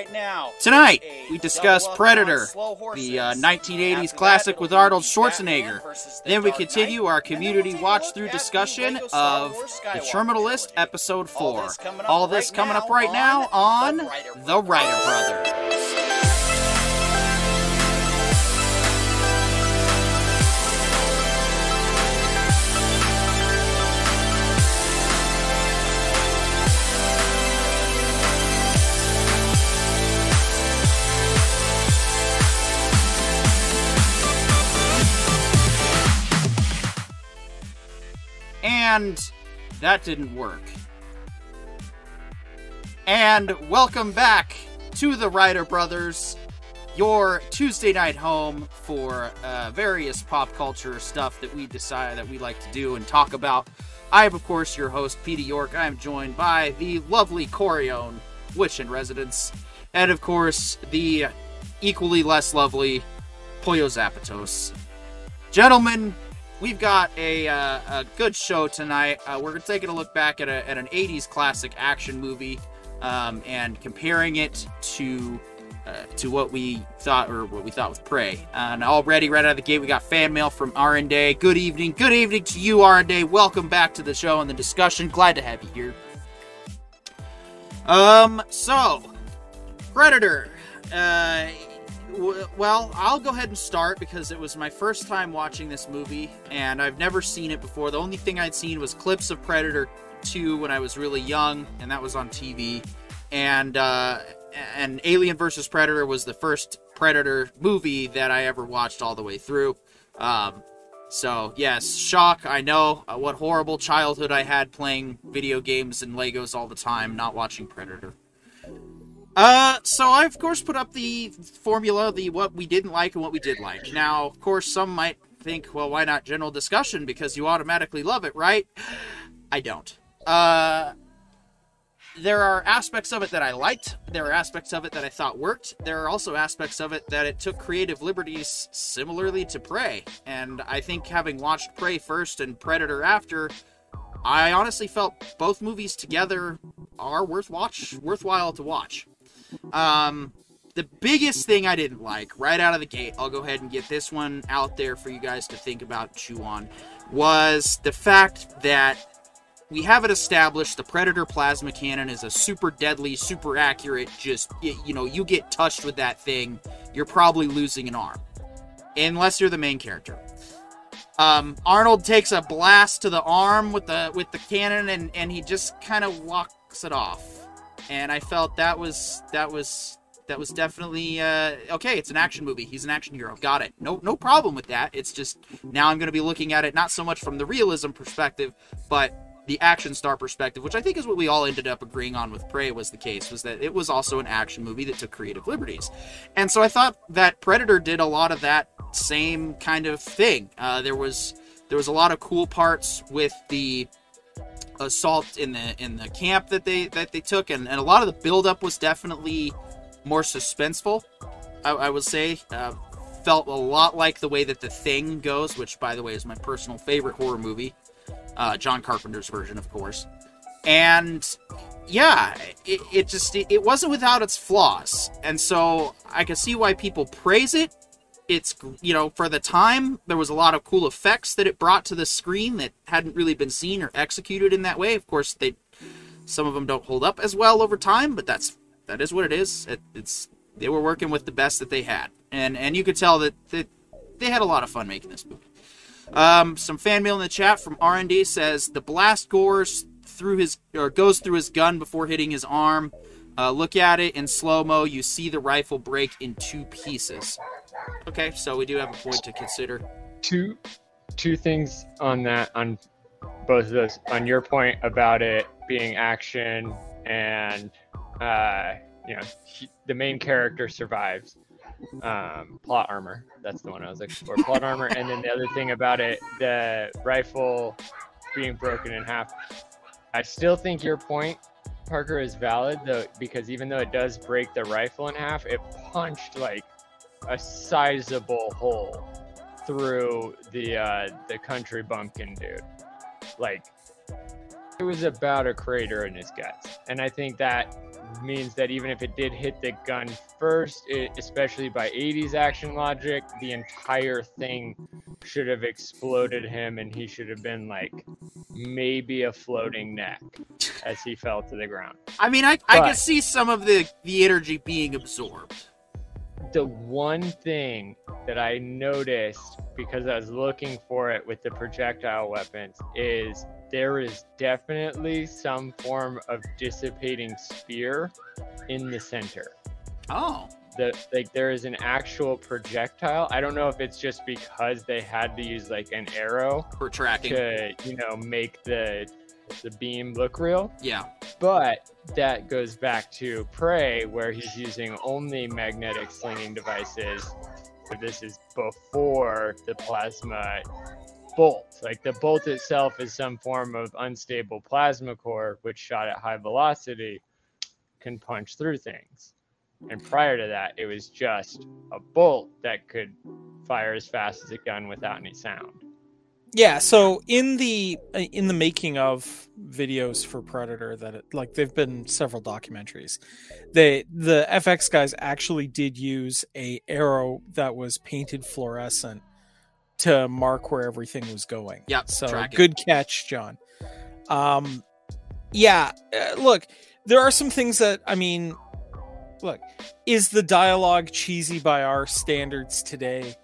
right now. Tonight, we discuss Predator, on slow horses. the uh, 1980s classic with Arnold Schwarzenegger. Then we continue our community we'll take a watch through discussion of the Terminal List. Episode 4. this coming up All this coming up right now on The Writer The Writer Brothers. And that didn't work. And welcome back to the Writer Brothers, your Tuesday night home for uh, various pop culture stuff that we decide that we like to do and talk about. I am, of course, your host, Peter York. I am joined by the lovely Corione, Witch in Residence, and of course, the equally less lovely Pollo Zapatos. Gentlemen, we've got a, uh, a good show tonight. Uh, we're taking a look back at, a, at an 80s classic action movie um, and comparing it to uh, to what we thought or what we thought was Prey. And already right out of the gate, we got fan mail from R Day. Good evening, good evening to you, R Day. Welcome back to the show and the discussion. Glad to have you here. Um, so Predator. Uh, well, I'll go ahead and start because it was my first time watching this movie, and I've never seen it before. The only thing I'd seen was clips of Predator 2 when I was really young, and that was on TV. And uh, and Alien vs Predator was the first Predator movie that I ever watched all the way through. Um, so yes, shock. I know uh, what horrible childhood I had playing video games and Legos all the time, not watching Predator. Uh, so I of course put up the formula, the what we didn't like and what we did like. Now, of course, some might think, well, why not general discussion because you automatically love it, right? I don't. Uh, there are aspects of it that I liked. There are aspects of it that I thought worked. There are also aspects of it that it took creative liberties similarly to Prey. And I think having watched Prey first and Predator after, I honestly felt both movies together are worth watch worthwhile to watch. Um, the biggest thing I didn't like right out of the gate, I'll go ahead and get this one out there for you guys to think about, chew on, was the fact that we have it established the Predator plasma cannon is a super deadly, super accurate, just, you know, you get touched with that thing, you're probably losing an arm. Unless you're the main character. Um, Arnold takes a blast to the arm with the with the cannon and, and he just kind of walks it off and I felt that was that was that was definitely uh, okay. It's an action movie. He's an action hero. Got it. No no problem with that. It's just now I'm going to be looking at it not so much from the realism perspective, but the action star perspective, which I think is what we all ended up agreeing on with Prey was the case, was that it was also an action movie that took creative liberties. And so I thought that Predator did a lot of that same kind of thing. Uh, there was there was a lot of cool parts with the assault in the in the camp that they that they took and, and a lot of the buildup was definitely more suspenseful i, I would say. Uh, felt a lot like the way that the thing goes which by the way is my personal favorite horror movie uh, john carpenter's version of course. And yeah it, it just it, it wasn't without its flaws. And so i can see why people praise it it's you know for the time there was a lot of cool effects that it brought to the screen that hadn't really been seen or executed in that way. Of course they some of them don't hold up as well over time but that's that is what it is. It, it's they were working with the best that they had. And and you could tell that, that they had a lot of fun making this movie. Um, some fan mail in the chat from r&d says the blast gores through his or goes through his gun before hitting his arm. Uh, look at it in slow mo you see the rifle break in two pieces Okay, so we do have a point to consider. two two things on that on both of those. On your point about it being action and uh you know he, the main character survives um plot armor. That's the one i was looking for plot armor. And then the other thing about it the rifle being broken in half. I still think your point parker is valid though because even though it does break the rifle in half it punched like a sizable hole through the uh, the country bumpkin dude. Like it was about a crater in his guts. And I think that means that even if it did hit the gun first, it, especially by 80s action logic, the entire thing should have exploded him and he should have been like maybe a floating neck as he fell to the ground. I mean, I, I But- can see some of the, the energy being absorbed. The one thing that I noticed because I was looking for it with the projectile weapons is there is definitely some form of dissipating spear in the center. Oh. the like there is an actual projectile. I don't know if it's just because they had to use like an arrow For tracking. to you know make the the beam look real, Yeah. but that goes back to Prey where he's using only magnetic slinging devices. This is before the plasma bolt. Like the bolt itself is some form of unstable plasma core, which shot at high velocity can punch through things. And prior to that, it was just a bolt that could fire as fast as a gun without any sound. Yeah, so in the uh, in the making of videos for Predator that it, like they've been several documentaries. They the FX guys actually did use a arrow that was painted fluorescent to mark where everything was going. Yep, So track it. good catch, John. Um yeah, uh, look, there are some things that I mean look, is the dialogue cheesy by our standards today?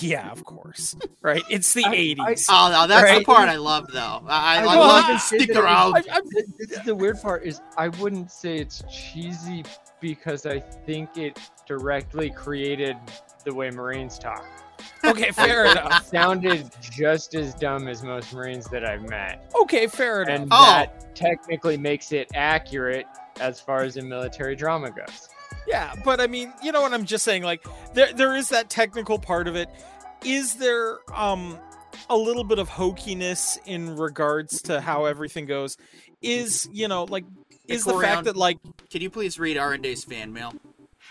Yeah, of course. Right? It's the I- 80s. Oh, no, that's the part I love, though. I, I, I I love even to stick that around. I- I'm- Th- This is the weird part is I wouldn't say it's cheesy because I think it directly created the way Marines talk. okay, fair enough. It sounded just as dumb as most Marines that I've met. Okay, fair enough. And Oh. that technically makes it accurate as far as a military drama goes. Yeah, but I mean, you know what I'm just saying like there there is that technical part of it. Is there um a little bit of hokiness in regards to how everything goes? Is, you know, like is the fact that like Can you please read R&D's fan mail?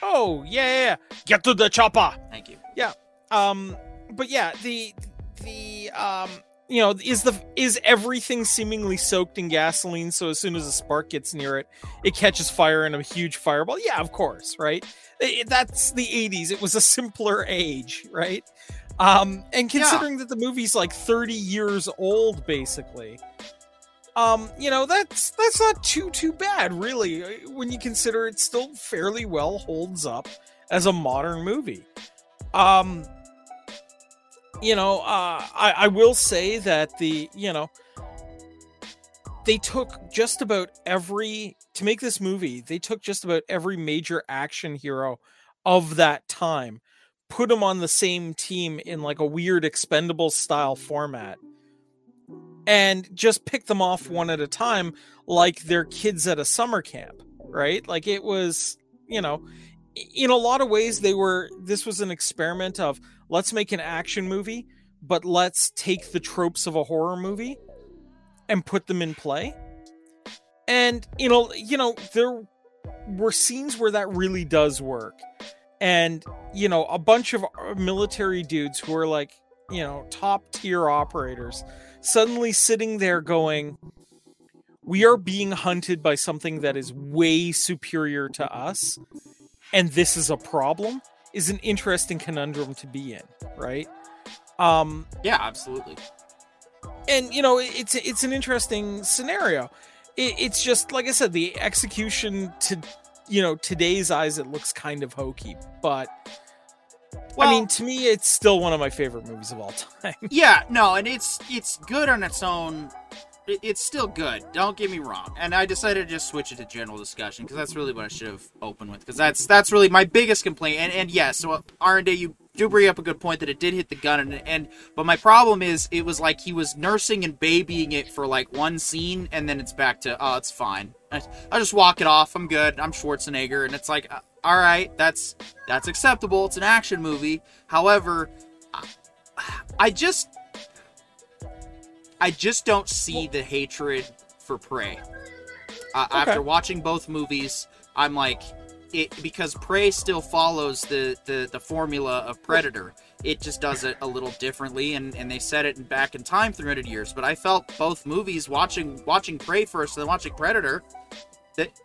oh, yeah, yeah, yeah, get to the chopper. Thank you. Yeah. Um but yeah, the the um you know, is the is everything seemingly soaked in gasoline so as soon as a spark gets near it, it catches fire in a huge fireball? Yeah, of course, right? I- that's the 80s. It was a simpler age, right? Um and Yeah. considering that the movie's like 30 years old basically. Um, you know, that's that's not too too bad really uh, when you consider it still fairly well holds up as a modern movie. Um you know, uh, I, I will say that the, you know, they took just about every, to make this movie, they took just about every major action hero of that time, put them on the same team in like a weird expendable style format, and just pick them off one at a time like they're kids at a summer camp, right? Like it was, you know, in a lot of ways they were this was an experiment of let's make an action movie but let's take the tropes of a horror movie and put them in play. And you know you know there were scenes where that really does work. And you know a bunch of uh, military dudes who are like you know top tier operators suddenly sitting there going we are being hunted by something that is way superior to us and this is a problem is an interesting conundrum to be in right um Yeah, absolutely. and you know it's it's an interesting scenario it, it's just like i said the execution to you know today's eyes it looks kind of hokey but Well, i mean to me it's still one of my favorite movies of all time yeah, no, and it's it's good on its own. It, it's still good. Don't get me wrong. And I decided to just switch it to general discussion because that's really what I should have opened with. Because that's that's really my biggest complaint. And and yes, so R and D, you do bring up a good point that it did hit the gun. And, and but my problem is it was like he was nursing and babying it for like one scene, and then it's back to oh, it's fine. I, I just walk it off. I'm good. I'm Schwarzenegger, and it's like. Uh, all right, that's that's acceptable. It's an action movie. However, I, I just I just don't see the hatred for Prey. Uh, Okay. After watching both movies, I'm like, it because Prey still follows the, the the formula of Predator. it just does it a little differently, and, and they set it back in time 300 years. But I felt both movies, watching watching Prey first and then watching Predator, that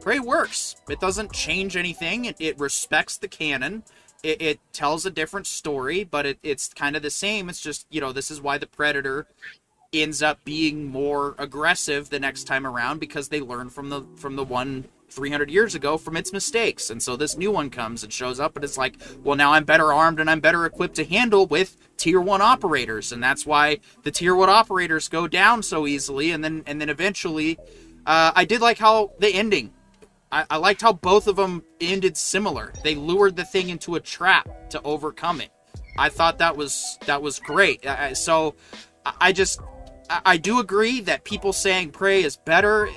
Prey works. It doesn't change anything. It, it respects the canon. It, it tells a different story, but it, it's kind of the same. It's just you know this is why the Predator ends up being more aggressive the next time around because they learn from the from the one 300 years ago from its mistakes. And so this new one comes and shows up, and it's like, well, now I'm better armed and I'm better equipped to handle with tier one operators, and that's why the tier one operators go down so easily. And then and then eventually, uh, I did like how the ending. I, I liked how both of them ended similar. They lured the thing into a trap to overcome it. I thought that was that was great. Uh, so I just I do agree that people saying Prey is better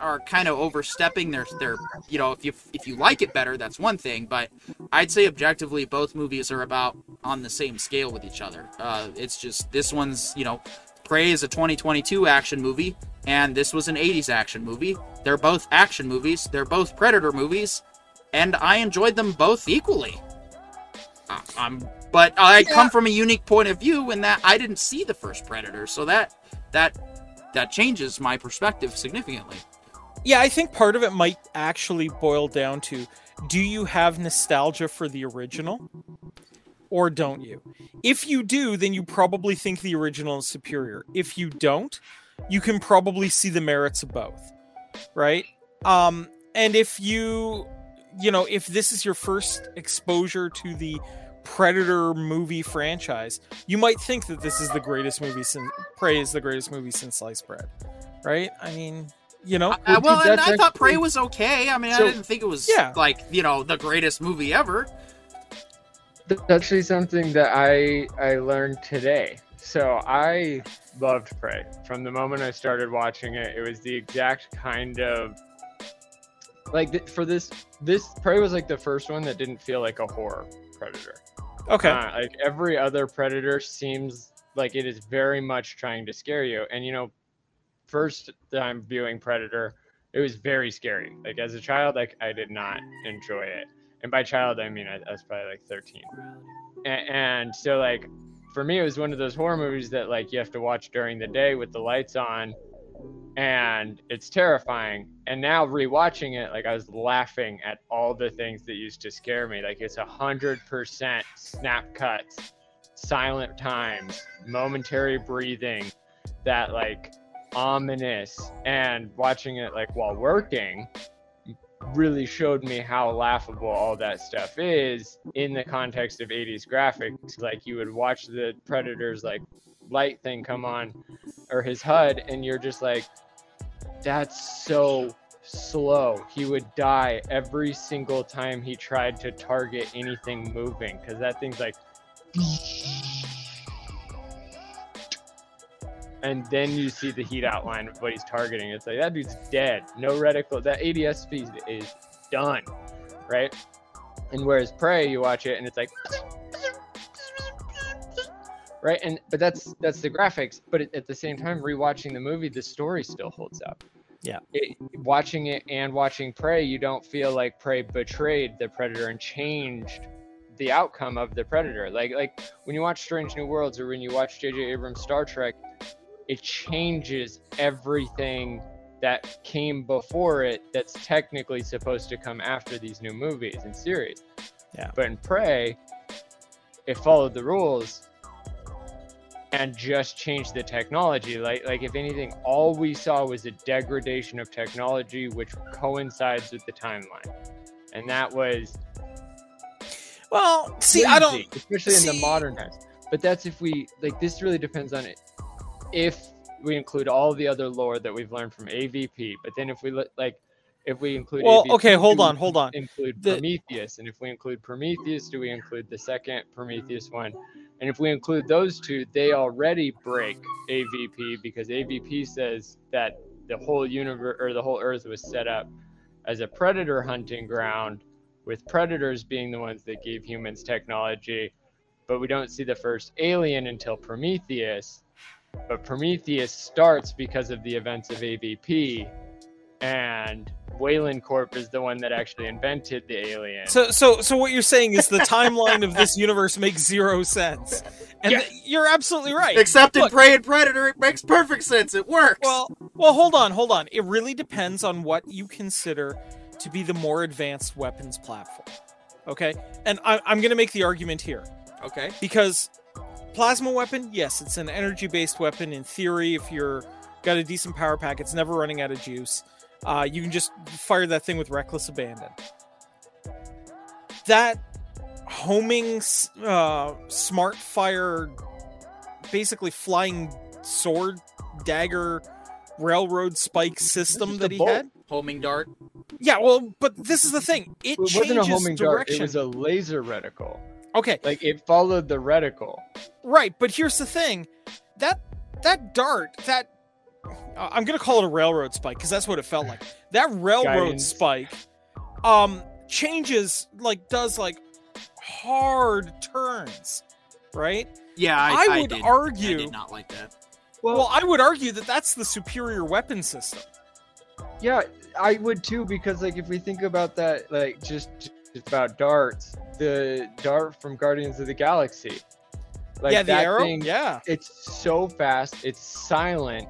are kind of overstepping their their you know if you if you like it better that's one thing but I'd say objectively both movies are about on the same scale with each other. Uh, it's just this one's you know Prey is a 2022 action movie and this was an 80s action movie. They're both action movies. They're both Predator movies, and I enjoyed them both equally. Uh, I'm but I yeah. come from a unique point of view in that I didn't see the first Predator, so that that that changes my perspective significantly. Yeah, I think part of it might actually boil down to do you have nostalgia for the original? Or don't you? If you do, then you probably think the original is superior. If you don't, you can probably see the merits of both. Right? Um, and if you you know, if this is your first exposure to the Predator movie franchise, you might think that this is the greatest movie since Prey is the greatest movie since sliced bread. Right? I mean, you know. Uh, well, and I thought Prey was okay. I mean, so, I didn't think it was yeah. like you know the greatest movie ever. That's actually something that I I learned today. So I loved Prey from the moment I started watching it. It was the exact kind of like for this this Prey was like the first one that didn't feel like a horror predator. Okay. Uh, like every other predator seems like it is very much trying to scare you, and you know first time viewing Predator, it was very scary. Like as a child, like I did not enjoy it. And by child, I mean I, I was probably like 13. And, and so like for me, it was one of those horror movies that like you have to watch during the day with the lights on, and it's terrifying. And now rewatching it, like I was laughing at all the things that used to scare me. Like it's a hundred percent snap cuts, silent times, momentary breathing, that like ominous and watching it like while working really showed me how laughable all that stuff is in the context of 80s graphics like you would watch the predators like light thing come on or his hud and you're just like that's so slow he would die every single time he tried to target anything moving because that thing's like and then you see the heat outline of what he's targeting. It's like that dude's dead. No reticle. That ADS speed is done, right? And whereas Prey, you watch it and it's like, right? And but that's that's the graphics. But at the same time, rewatching the movie, the story still holds up. Yeah. It, watching it and watching Prey, you don't feel like Prey betrayed the Predator and changed the outcome of the Predator. Like like when you watch Strange New Worlds or when you watch J.J. Abrams' Star Trek, it changes everything that came before it that's technically supposed to come after these new movies and series. Yeah. But in Prey, it followed the rules and just change the technology. Like like if anything, all we saw was a degradation of technology which coincides with the timeline. And that was well, see, crazy, I don't especially see, in the modern times. But that's if we like this really depends on it if we include all the other lore that we've learned from AVP. But then if we look like if we include well, AVP, okay, hold on, hold on. Include the... Prometheus, and if we include Prometheus, do we include the second Prometheus one? And if we include those two, they already break AVP because AVP says that the whole universe or the whole Earth was set up as a predator hunting ground, with predators being the ones that gave humans technology. But we don't see the first alien until Prometheus, but Prometheus starts because of the events of AVP, and Wayland Corp is the one that actually invented the alien. So, so, so what you're saying is the timeline of this universe makes zero sense, and Yeah. th- you're absolutely right. Except in Prey and Predator, it makes perfect sense. It works. Well, well, hold on, hold on. It really depends on what you consider to be the more advanced weapons platform. Okay, and I, I'm going to make the argument here okay. because plasma weapon, yes, it's an energy-based weapon. In theory, if you're got a decent power pack, it's never running out of juice. Uh, you can just fire that thing with reckless abandon. That homing, uh, smart fire, basically flying sword, dagger, railroad spike system that he bolt. had. Homing dart. Yeah, well, but this is the thing. It, it wasn't a changes homing dart. direction. It was a laser reticle. okay, Like it followed the reticle. Right, but here's the thing. That that dart, that I'm going to call it a railroad spike cuz that's what it felt like. That railroad Guidance. spike um changes like does like hard turns, right? Yeah, I, I I would did. argue- I did not like that. Well, I would argue that that's the superior weapon system. Yeah, I would too because like if we think about that, like just, just about darts, the dart from Guardians of the Galaxy, like yeah, the that arrow. thing, yeah. it's so fast, it's silent,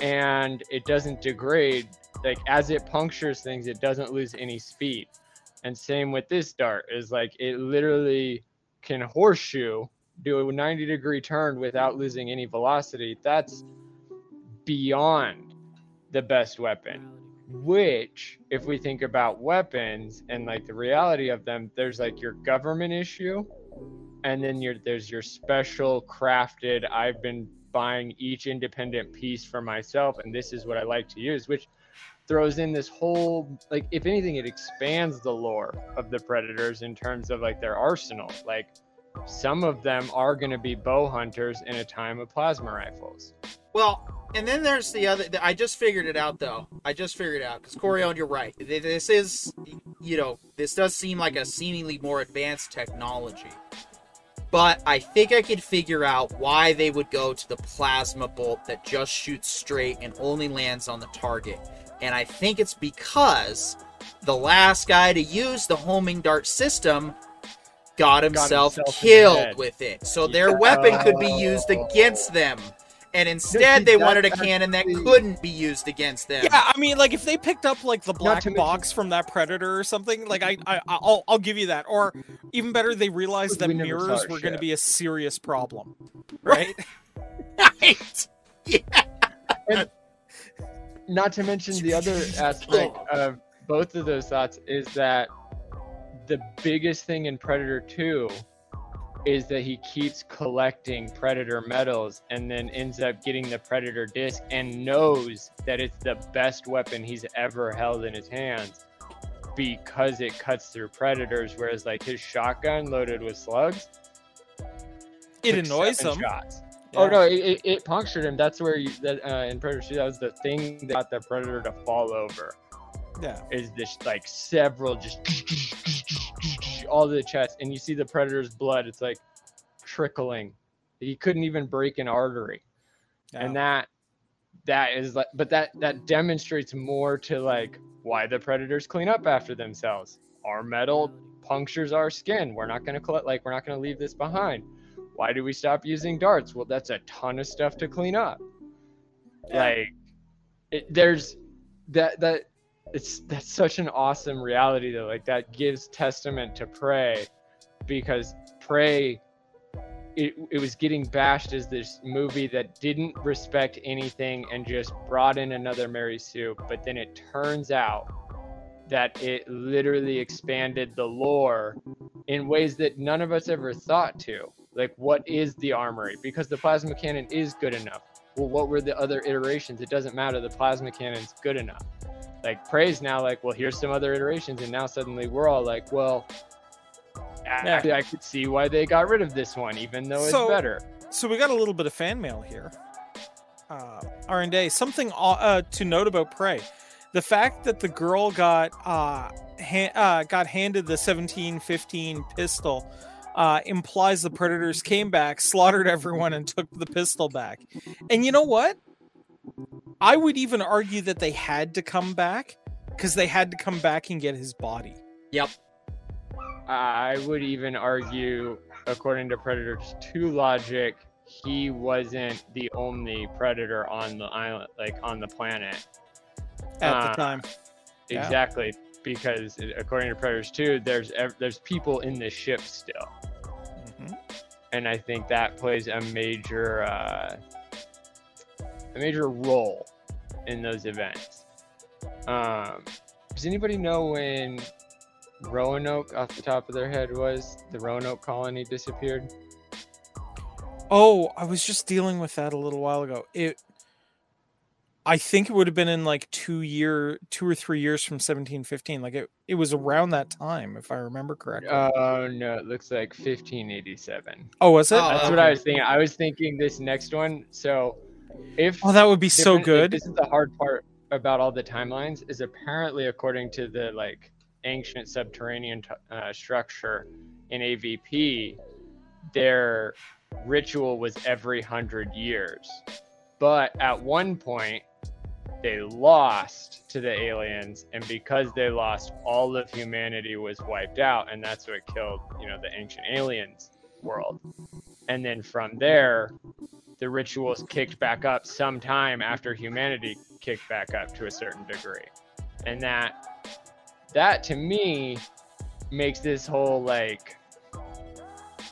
and it doesn't degrade. Like as it punctures things, it doesn't lose any speed. And same with this dart is like it literally can horseshoe, do a 90 degree turn without losing any velocity. That's beyond the best weapon which if we think about weapons and like the reality of them there's like your government issue and then your there's your special crafted i've been buying each independent piece for myself and this is what i like to use which throws in this whole like if anything it expands the lore of the predators in terms of like their arsenal like some of them are going to be bow hunters in a time of plasma rifles Well, and then there's the other. I just figured it out though. I just figured it out because Corion, you're right. This is, you know, this does seem like a seemingly more advanced technology. But I think I could figure out why they would go to the plasma bolt that just shoots straight and only lands on the target. And I think it's because the last guy to use the homing dart system got himself, himself killed with it. So their weapon could be used Oh. against them. And instead, they wanted a cannon that couldn't be used against them. Yeah, I mean, like if they picked up like the black to mention- box from that predator or something, like I, I, I'll, I'll give you that. Or mm-hmm. even better, they realized that We mirrors were going to be a serious problem, right? Right. yeah. not to mention the other aspect of both of those thoughts is that the biggest thing in Predator 2 is that he keeps collecting Predator medals and then ends up getting the Predator disc and knows that it's the best weapon he's ever held in his hands because it cuts through predators whereas like his shotgun loaded with slugs It annoys him shots. Yeah. Oh no, it, it, it punctured him. That's where you that uh, in Predator 2, that was the thing that got the predator to fall over. Yeah. Is this like several just all to the chest, and you see the predator's blood. It's like trickling. He couldn't even break an artery, and that that is like, but that that demonstrates more to like why the predators clean up after themselves. Our metal punctures our skin. We're not going to collect like we're not going to leave this behind. Why do we stop using darts? Well, that's a ton of stuff to clean up. Like it, there's that that it's that's such an awesome reality though. Like that gives testament to Prey because Prey it, it was getting bashed as this movie that didn't respect anything and just brought in another Mary Sue. But then it turns out that it literally expanded the lore in ways that none of us ever thought to. Like, what is the armory? Because the plasma cannon is good enough. Well, what were the other iterations? It doesn't matter. The plasma cannon's good enough. Like, Prey's now like, well, here's some other iterations. And now suddenly we're all like, well. I, could see why they got rid of this one, even though it's better. So we got a little bit of fan mail here. Uh, R and A. Something uh, to note about Prey: the fact that the girl got uh, ha- uh, got handed the 1715 pistol uh, implies the predators came back, slaughtered everyone, and took the pistol back. And you know what? I would even argue that they had to come back because they had to come back and get his body. Yep. I would even argue, according to Predators 2 logic, he wasn't the only predator on the island, like on the planet. At Uh, the time. Yeah. Exactly, because uh, according to Predators 2, there's there's people in the ship still, Mhm. and I think that plays a major uh, a major role in those events. Um, does anybody know when Roanoke, off the top of their head, was the Roanoke colony disappeared? Oh, I was just dealing with that a little while ago. It I think it would have been in like two year two or three years from seventeen fifteen. Like it, it was around that time, if I remember correctly. Oh no, it looks like 1587. oh, was it? Oh, That's Oh, what I was thinking. I was thinking this next one. So, if that would be so good. This is the hard part about all the timelines. Is apparently according to the like ancient subterranean t- uh, structure in AVP, their ritual was every hundred years, but at one point they lost to the aliens, and because they lost, all of humanity was wiped out, and that's what killed you know the ancient aliens world. And then from there, the rituals kicked back up sometime after humanity kicked back up to a certain degree. And that that to me makes this whole like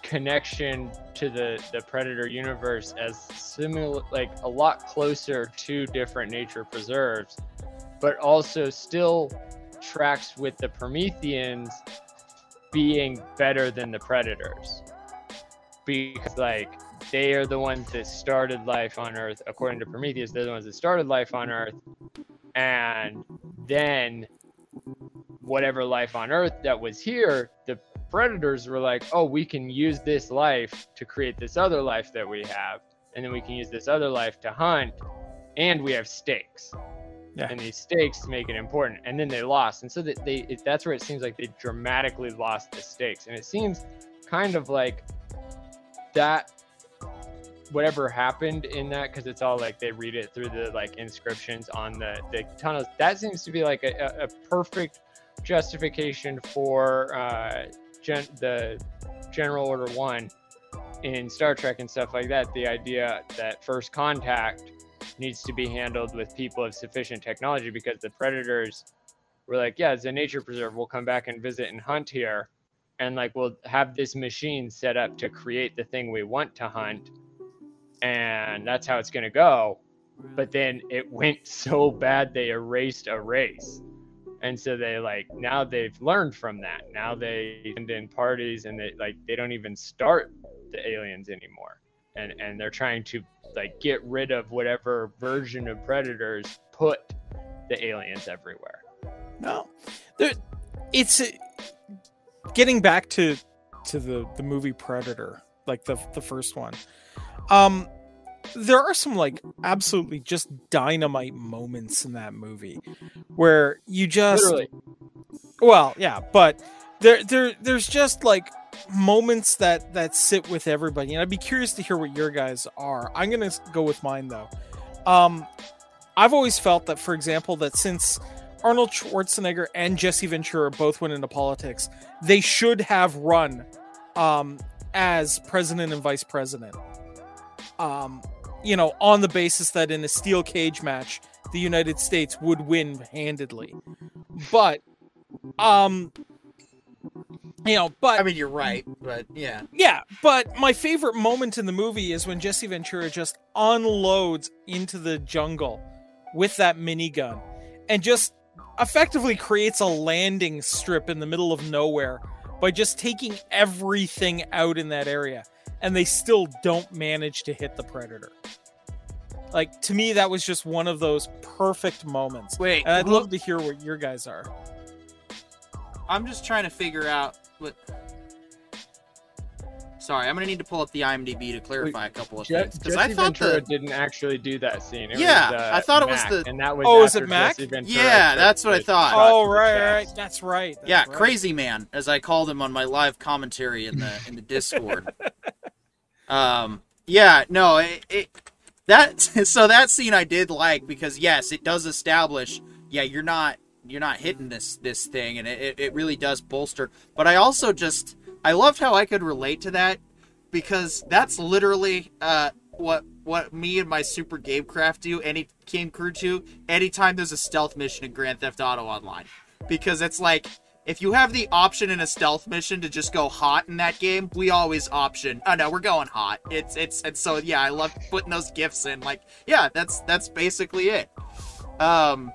connection to the the predator universe as similar like a lot closer to different nature preserves but also still tracks with the prometheans being better than the predators. Because like they are the ones that started life on earth according to prometheus they're the ones that started life on earth and then whatever life on earth that was here the predators were like oh we can use this life to create this other life that we have and then we can use this other life to hunt and we have stakes Yeah. and these stakes make it important and then they lost and so that they it, that's where it seems like they dramatically lost the stakes and it seems kind of like that whatever happened in that because it's all like they read it through the like inscriptions on the the tunnels. That seems to be like a, a, perfect justification for uh gen- the general order one in star trek and stuff like that. The idea that first contact needs to be handled with people of sufficient technology because the predators were like yeah it's a nature preserve. We'll come back and visit and hunt here and like we'll have this machine set up to create the thing we want to hunt and that's how it's going to go. But then it went so bad they erased a race. And so they like now they've learned from that. Now they send in parties and they like they don't even start the aliens anymore. And and they're trying to like get rid of whatever version of predators put the aliens everywhere. No, there, it's uh, getting back to to the the movie Predator, like the the first one. Um, there are some like absolutely just dynamite moments in that movie where you just literally well, yeah, but there there there's just like moments that that sit with everybody, and I'd be curious to hear what your guys are. I'm gonna go with mine though. Um, I've always felt that, for example, that since Arnold Schwarzenegger and Jesse Ventura both went into politics, they should have run um, as president and vice president. Um, you know, on the basis that in a steel cage match, the United States would win handedly. But, um, you know, but I mean, you're right, but yeah. yeah, but my favorite moment in the movie is when Jesse Ventura just unloads into the jungle with that minigun and just effectively creates a landing strip in the middle of nowhere by just taking everything out in that area and they still don't manage to hit the predator. Like to me that was just one of those perfect moments. Wait, And I'd who- love to hear what your guys are. I'm just trying to figure out what. Sorry, I'm gonna need to pull up the IMDb to clarify a couple of Je- things because Jesse I thought Ventura the didn't actually do that scene. It Yeah, was, uh, I thought it was Mac, the- and that was Oh, is it after Mac? Jesse Ventura Yeah, that's what I thought. shot Oh right, right, that's right. that's yeah, right. crazy man, as I called him on my live commentary in the in the Discord. um, yeah, no, it, it that so that scene I did like because yes, it does establish yeah you're not you're not hitting this this thing and it, it really does bolster. But I also just I loved how I could relate to that because that's literally uh what what me and my super gamecraft do any game crew do anytime there's a stealth mission in Grand Theft Auto Online because it's like if you have the option in a stealth mission to just go hot in that game, we always option. Oh no, we're going hot. It's it's and so yeah, I love putting those gifts in. Like yeah, that's that's basically it. Um,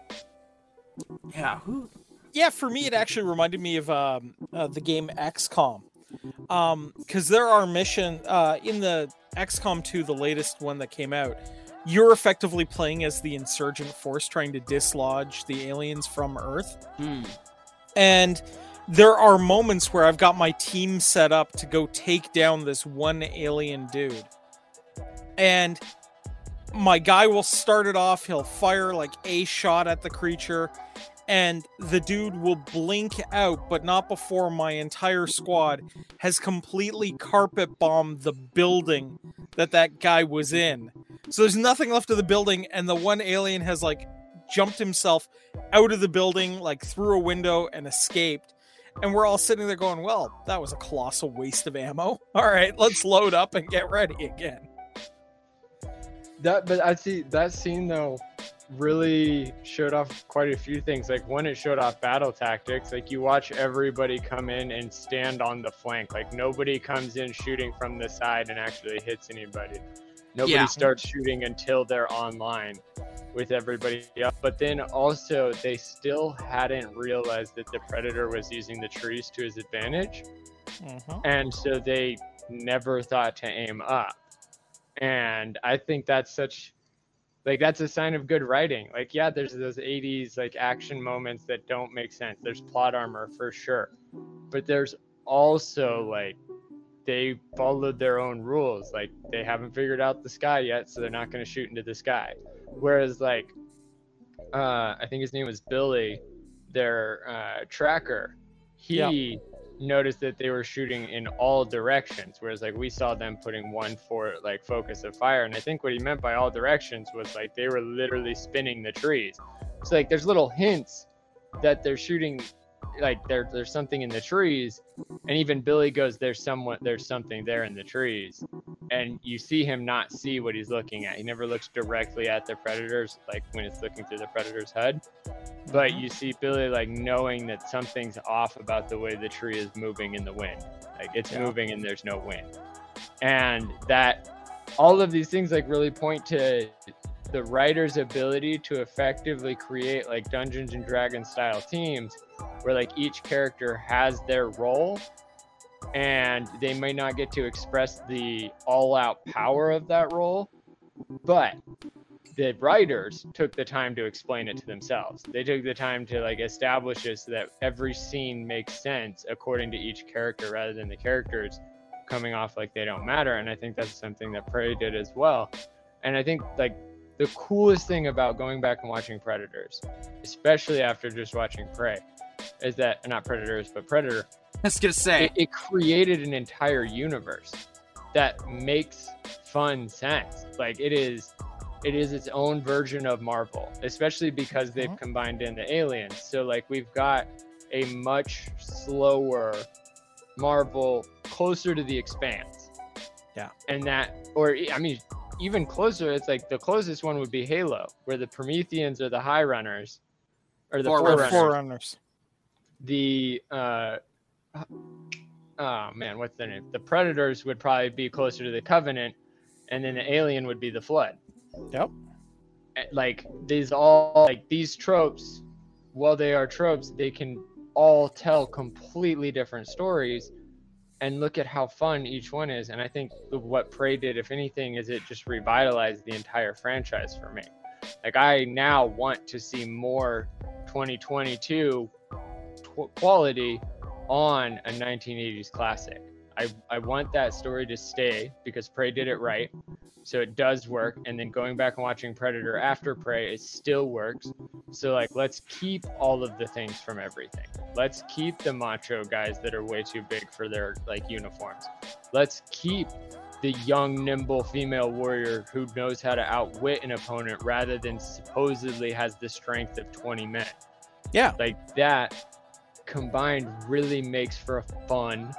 yeah. Who? Yeah, for me, it actually reminded me of um, uh, the game XCOM, because there are mission uh, in the XCOM 2, the latest one that came out. You're effectively playing as the insurgent force trying to dislodge the aliens from Earth. Hmm. And there are moments where I've got my team set up to go take down this one alien dude. And my guy will start it off, he'll fire like a shot at the creature, and the dude will blink out, but not before my entire squad has completely carpet bombed the building that that guy was in. So there's nothing left of the building, and the one alien has like jumped himself out of the building, like through a window, and escaped. And we're all sitting there going, Well, that was a colossal waste of ammo. All right, let's load up and get ready again. That, but I see that scene though really showed off quite a few things. Like when it showed off battle tactics, like you watch everybody come in and stand on the flank. Like nobody comes in shooting from the side and actually hits anybody. Nobody Yeah. starts shooting until they're online with everybody up. But then also they still hadn't realized that the predator was using the trees to his advantage. Mhm. and so they never thought to aim up and i think that's such like that's a sign of good writing. Like yeah there's those 80s like action moments that don't make sense. There's plot armor for sure. But there's also like they followed their own rules. Like they haven't figured out the sky yet so they're not going to shoot into the sky. Whereas like uh i think his name was billy their uh tracker he. Noticed that they were shooting in all directions whereas like we saw them putting one for like focus of fire and i think what he meant by all directions was like they were literally spinning the trees. So like there's little hints that they're shooting like there there's something in the trees and even billy goes there's someone there's something there in the trees and you see him not see what he's looking at. He never looks directly at the predators like when it's looking through the predator's head but Mhm. you see Billy like knowing that something's off about the way the tree is moving in the wind. Like it's Yeah. moving and there's no wind. And that all of these things like really point to the writer's ability to effectively create like Dungeons and Dragons style teams where like each character has their role and they may not get to express the all out power of that role, but the writers took the time to explain it to themselves. They took the time to like establish it so that every scene makes sense according to each character rather than the characters coming off like they don't matter. And I think that's something that Prey did as well. And I think like the coolest thing about going back and watching Predators, especially after just watching Prey, is that not Predators but Predator, I was gonna say it, it created an entire universe that makes fun sense. Like it is, it is its own version of Marvel, especially because they've Mhm. combined in the aliens. So like we've got a much slower Marvel closer to the Expanse. Yeah. and that, or I mean, even closer. It's like the closest one would be Halo, where the Prometheans are the High Runners, or the Forerunners. Forerunners Forerunners. the uh oh man what's their name the predators would probably be closer to the covenant and then the alien would be the flood Yep. Eh, like these all like these tropes while they are tropes they can all tell completely different stories and look at how fun each one is and i think what prey did if anything is it just revitalized the entire franchise for me like i now want to see more 2022 tw- quality on a 1980s classic. I, I want that story to stay because Prey did it right. So it does work. And then going back and watching Predator after Prey, it still works. So, like, let's keep all of the things from everything. Let's keep the macho guys that are way too big for their, like, uniforms. Let's keep the young, nimble female warrior who knows how to outwit an opponent rather than supposedly has the strength of 20 men. Yeah. Like that combined really makes for a fun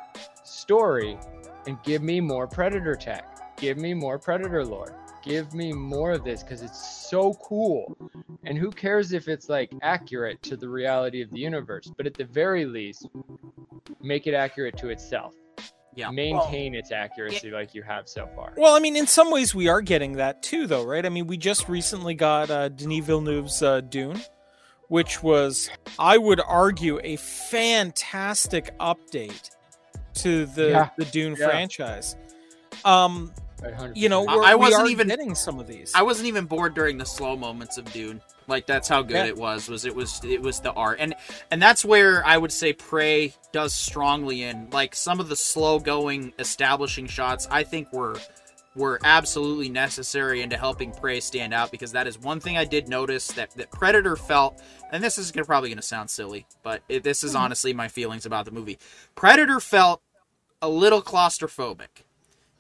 story. And give me more Predator tech. Give me more Predator lore. Give me more of this because it's so cool. And who cares if it's like accurate to the reality of the universe? But at the very least, make it accurate to itself. Yeah. Maintain its accuracy like you have so far. Well, I mean, in some ways, we are getting that too, though, right? I mean, we just recently got uh, Denis Villeneuve's uh, Dune, which was, I would argue, a fantastic update to the Yeah. the Dune Yeah. franchise. Um, 100%. you know, I- we're, I wasn't are even- getting some of these. I wasn't even bored during the slow moments of Dune. Like that's how good Yeah. it was. Was it was it was the art and and that's where I would say Prey does strongly in. Like some of the slow going establishing shots, I think were were absolutely necessary into helping Prey stand out because that is one thing I did notice that that Predator felt. And this is gonna, probably going to sound silly, but it, this is hmm. honestly my feelings about the movie. Predator felt a little claustrophobic.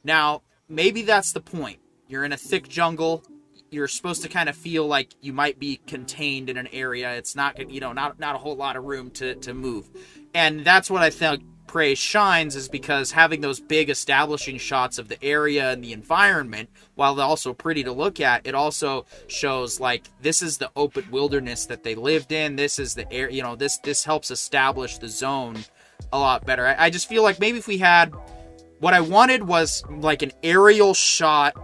Now, maybe that's the point. You're in a thick jungle. You're supposed to kind of feel like you might be contained in an area. It's not, you know, not not a whole lot of room to to move, and that's what I think Prey shines is because having those big establishing shots of the area and the environment, while they're also pretty to look at, it also shows like this is the open wilderness that they lived in. This is the air, you know, this this helps establish the zone a lot better. I, I just feel like maybe if we had what I wanted was like an aerial shot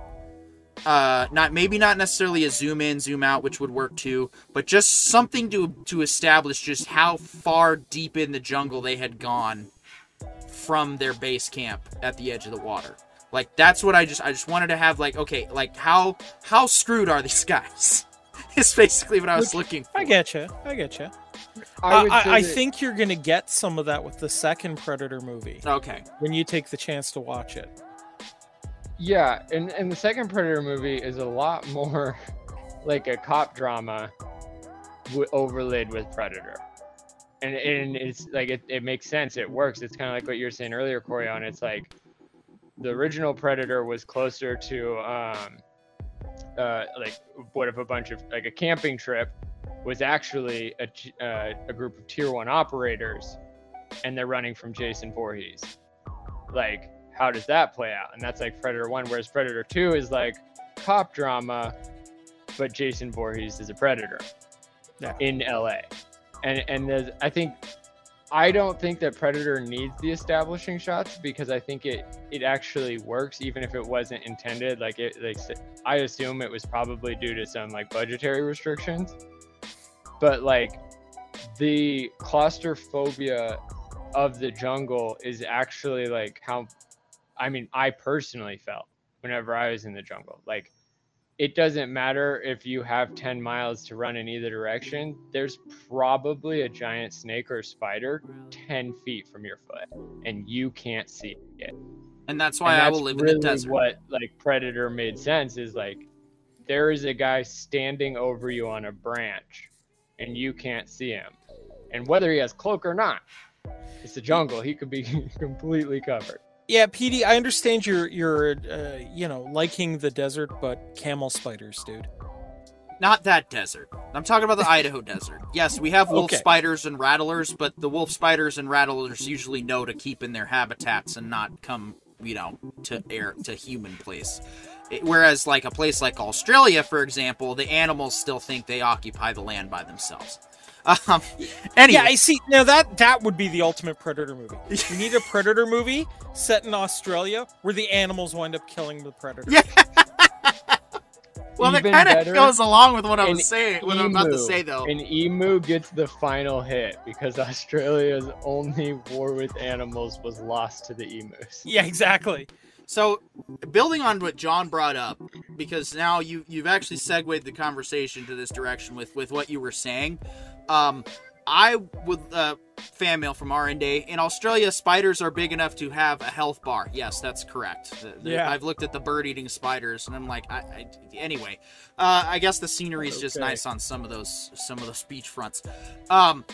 uh not maybe not necessarily a zoom in zoom out which would work too but just something to to establish just how far deep in the jungle they had gone from their base camp at the edge of the water like that's what i just i just wanted to have like okay like how how screwed are these guys is basically what i was looking for I get you. I uh, get you. I, I, I, I think you're gonna get some of that with the second Predator movie okay when you take the chance to watch it. Yeah, and and the second Predator movie is a lot more like a cop drama w- overlaid with Predator, and and it's like it, it makes sense. It works. It's kind of like what you were saying earlier, Corion. It's like the original Predator was closer to um, uh, like what if a bunch of like a camping trip was actually a uh, a group of tier one operators, and they're running from Jason Voorhees, like how does that play out? And that's like Predator 1, whereas Predator 2 is like cop drama, but Jason Voorhees is a predator Yeah. in LA. And and I think I don't think that Predator needs the establishing shots because I think it it actually works even if it wasn't intended. Like it like I assume it was probably due to some like budgetary restrictions. But like the claustrophobia of the jungle is actually like how I mean, I personally felt whenever I was in the jungle. Like, it doesn't matter if you have 10 miles to run in either direction, there's probably a giant snake or spider 10 feet from your foot, and you can't see it. and that's why And i that's will live really in the desert What, like, Predator made sense is like, there is a guy standing over you on a branch, and you can't see him. And whether he has cloak or not, it's the jungle. He could be completely covered. Yeah, PD, I understand you're you're uh, you know liking the desert, but camel spiders, dude. Not that desert. I'm talking about the Idaho desert. Yes, we have wolf Okay. spiders and rattlers, but the wolf spiders and rattlers usually know to keep in their habitats and not come, you know, to air to human place. It- whereas, like a place like Australia, for example, the animals still think they occupy the land by themselves. Um, anyway, Yeah, I see. Now that that would be the ultimate predator movie. We need a predator movie set in Australia where the animals wind up killing the predator. Yeah. well, that kind of goes along with what I an was saying. What I'm about to say, though. An emu gets the final hit because Australia's only war with animals was lost to the emus. Yeah, exactly. So, building on what John brought up, because now you you've actually segued the conversation to this direction with with what you were saying. Um, I would uh, fan mail from R and Day in Australia. Spiders are big enough to have a health bar. Yes, that's correct. The- the- Yeah. I've looked at the bird eating spiders, and I'm like, I, I anyway. Uh, I guess the scenery is just Okay. nice on some of those some of those beach fronts. Um,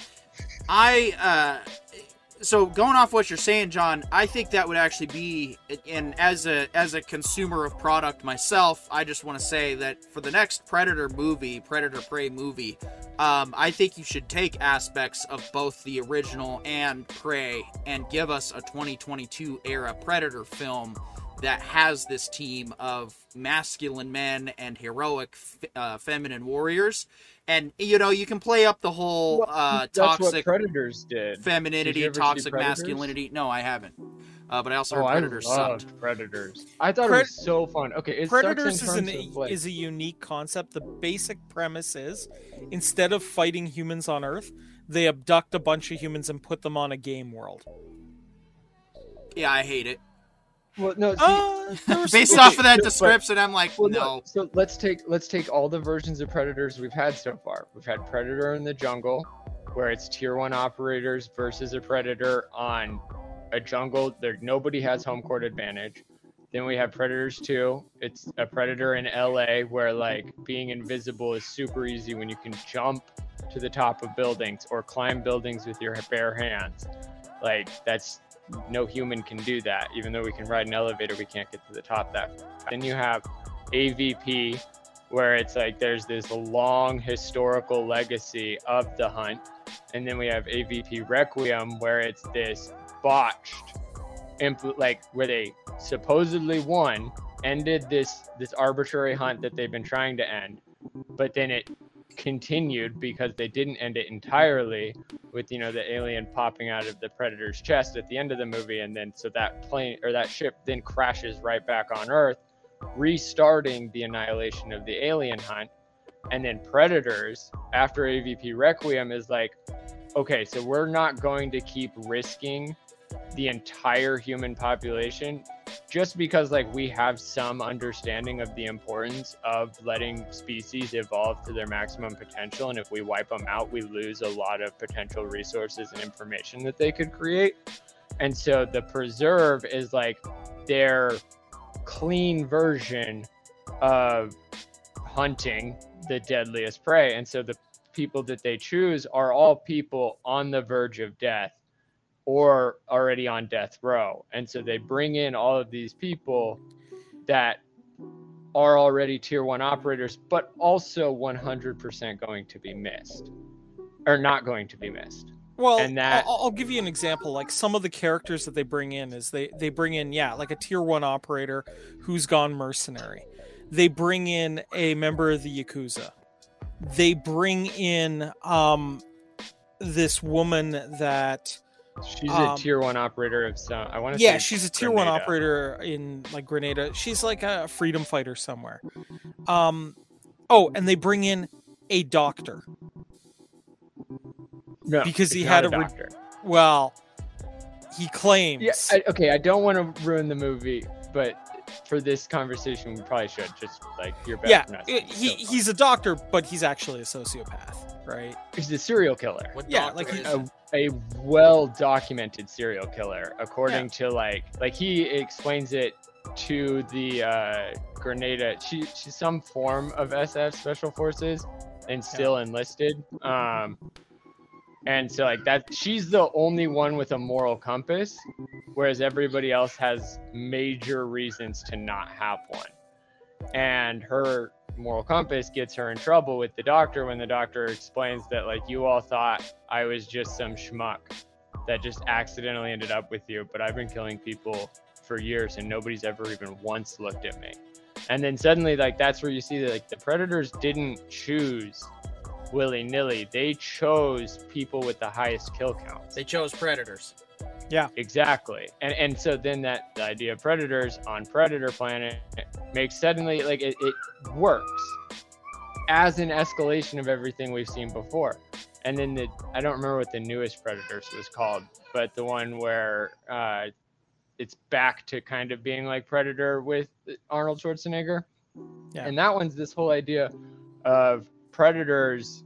I uh, so going off what you're saying, John, I think that would actually be, and as a as a consumer of product myself, I just want to say that for the next Predator movie, Predator Prey movie, um, I think you should take aspects of both the original and Prey and give us a 2022 era Predator film that has this team of masculine men and heroic uh, feminine warriors and you know you can play up the whole uh, That's toxic what Predators did. femininity, Did you ever see toxic masculinity. No, I haven't. Uh, but I also Oh, heard I Predators loved sucked. Predators. I thought Pred- it was so fun. Okay, it Predators is an like, is a unique concept. The basic premise is instead of fighting humans on Earth, they abduct a bunch of humans and put them on a game world. Yeah, I hate it. Well, no, see, Uh, Based okay, off of that so- but- description, I'm like, Well, no. So let's take let's take all the versions of predators we've had so far. We've had predator in the jungle, where it's tier one operators versus a predator on a jungle. There nobody has home court advantage. Then we have predators two. It's a predator in LA where like being invisible is super easy when you can jump to the top of buildings or climb buildings with your bare hands. Like that's no human can do that. Even though we can ride an elevator, we can't get to the top that. Then you have AVP, where it's like there's this long historical legacy of the hunt, and then we have AVP Requiem, where it's this botched, impl- like where they supposedly won, ended this this arbitrary hunt that they've been trying to end, but then it continued because they didn't end it entirely with you know the alien popping out of the predator's chest at the end of the movie. And then so that plane or that ship then crashes right back on earth restarting the annihilation of the alien hunt. And then predators after avp requiem is like okay so we're not going to keep risking the entire human population just because like we have some understanding of the importance of letting species evolve to their maximum potential. And if we wipe them out we lose a lot of potential resources and information that they could create. And so the preserve is like their clean version of hunting the deadliest prey. And so the people that they choose are all people on the verge of death or already on death row. And so they bring in all of these people that are already tier one operators, but also 100% going to be missed or not going to be missed. Well, And that- I'll, I'll give you an example. Like some of the characters that they bring in is they they bring in yeah, like a tier one operator who's gone mercenary. They bring in a member of the yakuza. They bring in um this woman that She's Um, a tier one operator of some. I want to yeah, she's a tier one operator in like Grenada. She's like a freedom fighter somewhere. Um, oh, and they bring in a doctor. No, because he had a re- doctor. Well, he claims. Yeah, I, okay. I don't want to ruin the movie, but for this conversation, we probably should just like your best. yeah, for not i- saying he so he's a doctor, but he's actually a sociopath, right? he's a serial killer. What Yeah, like he- is a, a well documented serial killer according to like like he explains it to the uh grenada she she's some form of sf special forces and still enlisted um and so like that she's the only one with a moral compass whereas everybody else has major reasons to not have one and her moral compass gets her in trouble with the doctor when the doctor explains that like you all thought I was just some schmuck that just accidentally ended up with you, but I've been killing people for years and nobody's ever even once looked at me. And then suddenly like that's where you see that like the predators didn't choose willy-nilly. They chose people with the highest kill counts. They chose predators. Yeah. Exactly. And and so then that the idea of predators on Predator Planet makes suddenly like it, it works as an escalation of everything we've seen before. And then the I don't remember what the newest Predators was called, but the one where uh it's back to kind of being like Predator with Arnold Schwarzenegger. Yeah. And that one's this whole idea of predators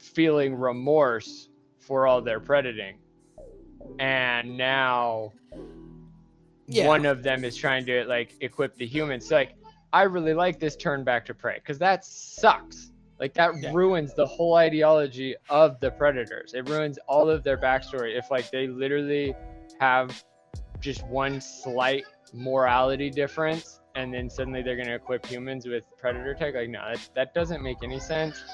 feeling remorse for all their predating and now Yeah. one of them is trying to like equip the humans. So like I really like this turn back to prey because that sucks. Like that Yeah. ruins the whole ideology of the predators. It ruins all of their backstory if like they literally have just one slight morality difference and then suddenly they're going to equip humans with predator tech like no that, that doesn't make any sense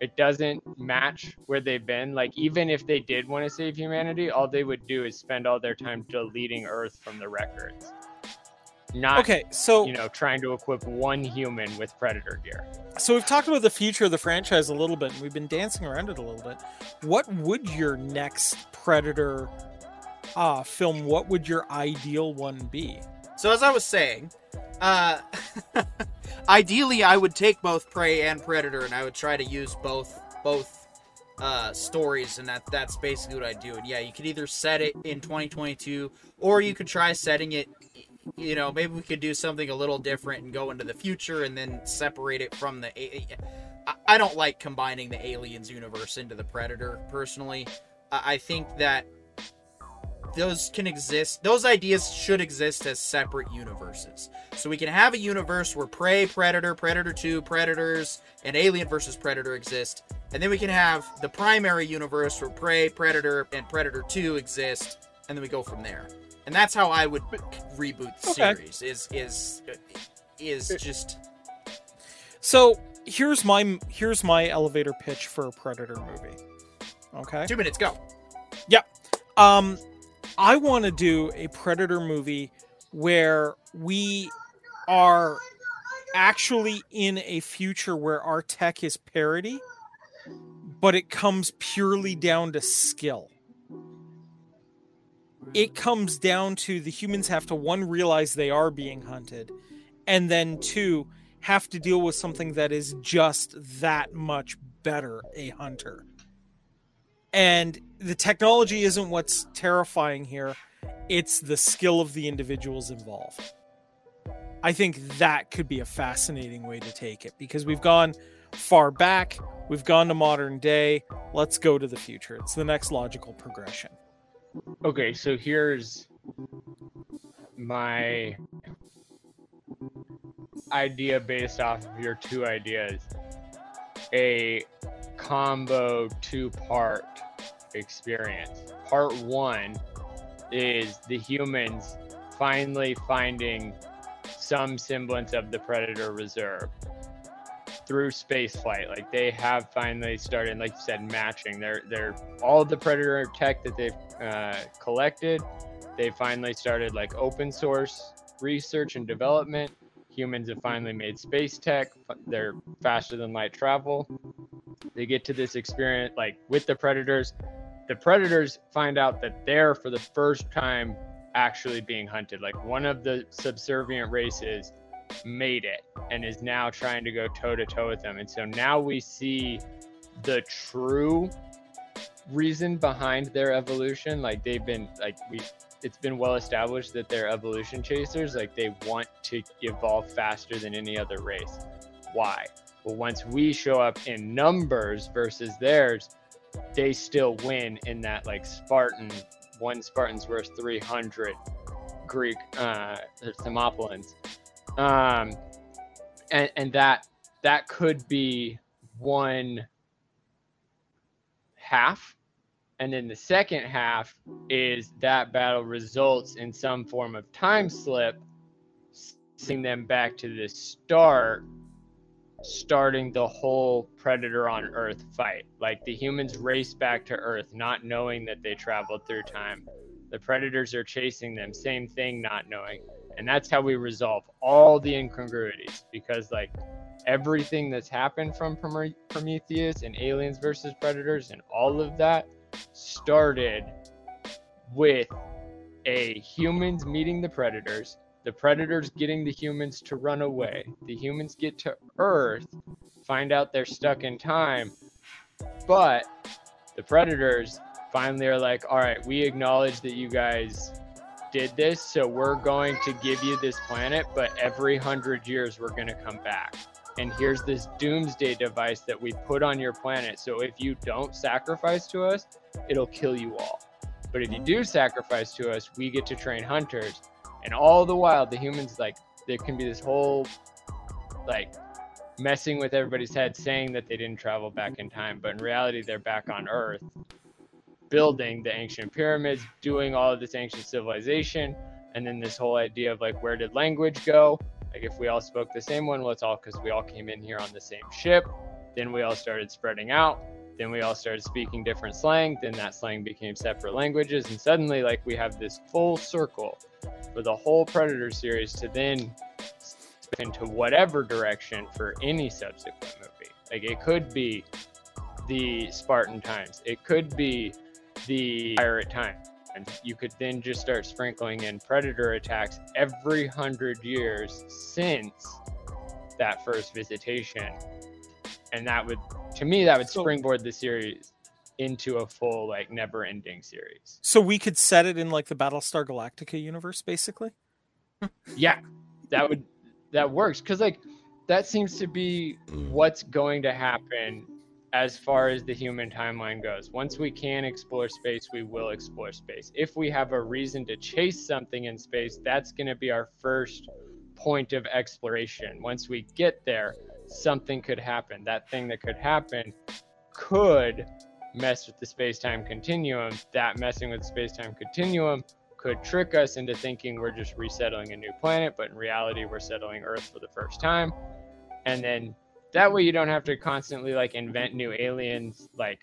it doesn't match where they've been like even if they did want to save humanity all they would do is spend all their time deleting earth from the records not Okay, so you know trying to equip one human with predator gear so we've talked about the future of the franchise a little bit, and we've been dancing around it a little bit. What would your next Predator uh, film? What would your ideal one be? So as I was saying, uh, ideally I would take both prey and predator, and I would try to use both both uh, stories, and that that's basically what I do. And yeah, you could either set it in 2022, or you could try setting it. You know, maybe we could do something a little different and go into the future, and then separate it from the. I- don't like combining the aliens universe into the predator personally. I think that those can exist those ideas should exist as separate universes so we can have a universe where prey predator predator 2 predators and alien versus predator exist and then we can have the primary universe where prey predator and predator 2 exist and then we go from there and that's how i would reboot the Okay. series is is is just So here's my here's my elevator pitch for a Predator movie. Okay. two minutes go Yeah. Um, I want to do a Predator movie where we are actually in a future where our tech is parity, but it comes purely down to skill. It comes down to the humans have to one realize they are being hunted, and then two have to deal with something that is just that much better a hunter and the technology isn't what's terrifying here. It's the skill of the individuals involved. I think that could be a fascinating way to take it because we've gone far back. We've gone to modern day. Let's go to the future. It's the next logical progression. Okay so here's my idea based off of your two ideas. A combo two part experience. Part one is the humans finally finding some semblance of the predator reserve through space flight like they have finally started like you said matching. They're they're all the predator tech that they've uh, collected they finally started like open source research and development. Humans have finally made space tech. They're faster than light travel. They get to this experience like with the predators the predators find out that they're for the first time actually being hunted. Like one of the subservient races made it and is now trying to go toe to toe with them. And so now we see the true reason behind their evolution. Like they've been like we it's been well established that they're evolution chasers. Like they want to evolve faster than any other race. Why? Well once we show up in numbers versus theirs they still win in that like spartan one spartan's worth 300 greek uh thermopylons um and and that that could be one half. And then the second half is that battle results in some form of time slip sending them back to the start starting the whole predator on earth fight. Like the humans race back to earth not knowing that they traveled through time. The predators are chasing them same thing not knowing. And that's how we resolve all the incongruities because like everything that's happened from prometheus and aliens versus predators and all of that started with a humans meeting the predators the predators getting the humans to run away. The humans get to earth find out they're stuck in time but the predators finally are like all right we acknowledge that you guys did this so we're going to give you this planet but every hundred years we're going to come back. And here's this doomsday device that we put on your planet so if you don't sacrifice to us it'll kill you all. But if you do sacrifice to us we get to train hunters and all the while the humans like there can be this whole like messing with everybody's head, saying that they didn't travel back in time, but in reality, they're back on Earth, building the ancient pyramids, doing all of this ancient civilization, and then this whole idea of like, where did language go? Like, if we all spoke the same one, well, it's all because we all came in here on the same ship. Then we all started spreading out. Then we all started speaking different slang. Then that slang became separate languages. And suddenly, like, we have this full circle for the whole Predator series to then into whatever direction for any subsequent movie. Like, it could be the Spartan times, it could be the pirate time. And you could then just start sprinkling in predator attacks every hundred years since that first visitation. And that would, to me, that would So- springboard the series into a full, like, never ending series. So we could set it in like the Battlestar Galactica universe, basically. Yeah, that would, that works. Cause, like, that seems to be what's going to happen as far as the human timeline goes. Once we can explore space, we will explore space. If we have a reason to chase something in space, that's going to be our first point of exploration. Once we get there, something could happen. That thing that could happen could mess with the space time continuum. That messing with the space time continuum could trick us into thinking we're just resettling a new planet, but in reality, we're settling Earth for the first time. And then that way you don't have to constantly like invent new aliens like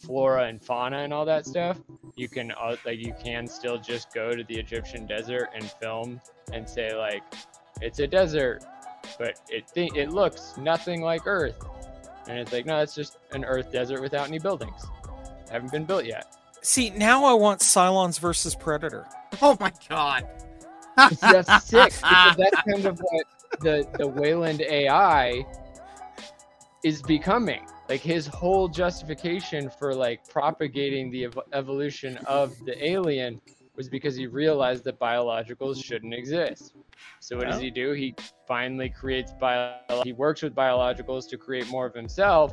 flora and fauna and all that stuff you can uh, like you can still just go to the egyptian desert and film and say like it's a desert but it th- it looks nothing like earth and it's like no it's just an earth desert without any buildings haven't been built yet See, now I want Cylons versus Predator. Oh my god. that's sick because that's kind of what the the Weyland AI is becoming. Like his whole justification for like propagating the ev- evolution of the alien was because he realized that biologicals mm-hmm. shouldn't exist. So what does he do? He finally creates bio. He works with biologicals to create more of himself,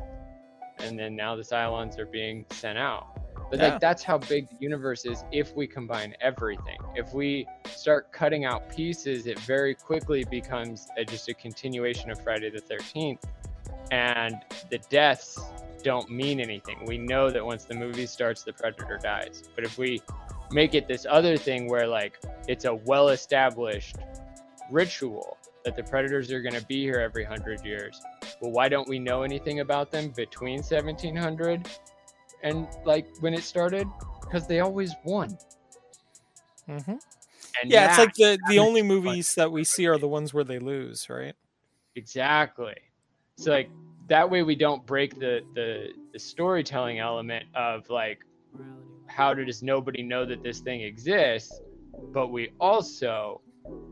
and then now the Cylons are being sent out. But Yeah. like that's how big the universe is if we combine everything. If we start cutting out pieces, it very quickly becomes a, just a continuation of Friday the 13th. And the deaths don't mean anything. We know that once the movie starts, the predator dies. But if we make it this other thing where, like, it's a well established ritual that the predators are going to be here every hundred years, well, why don't we know anything about them between 1700 and like when it started? Because they always won. Mm-hmm. And Yeah, it's like the the only movies that we see are the ones where they lose, right? Exactly. So like that way we don't break the the, the storytelling element of like how does nobody know that this thing exists, but we also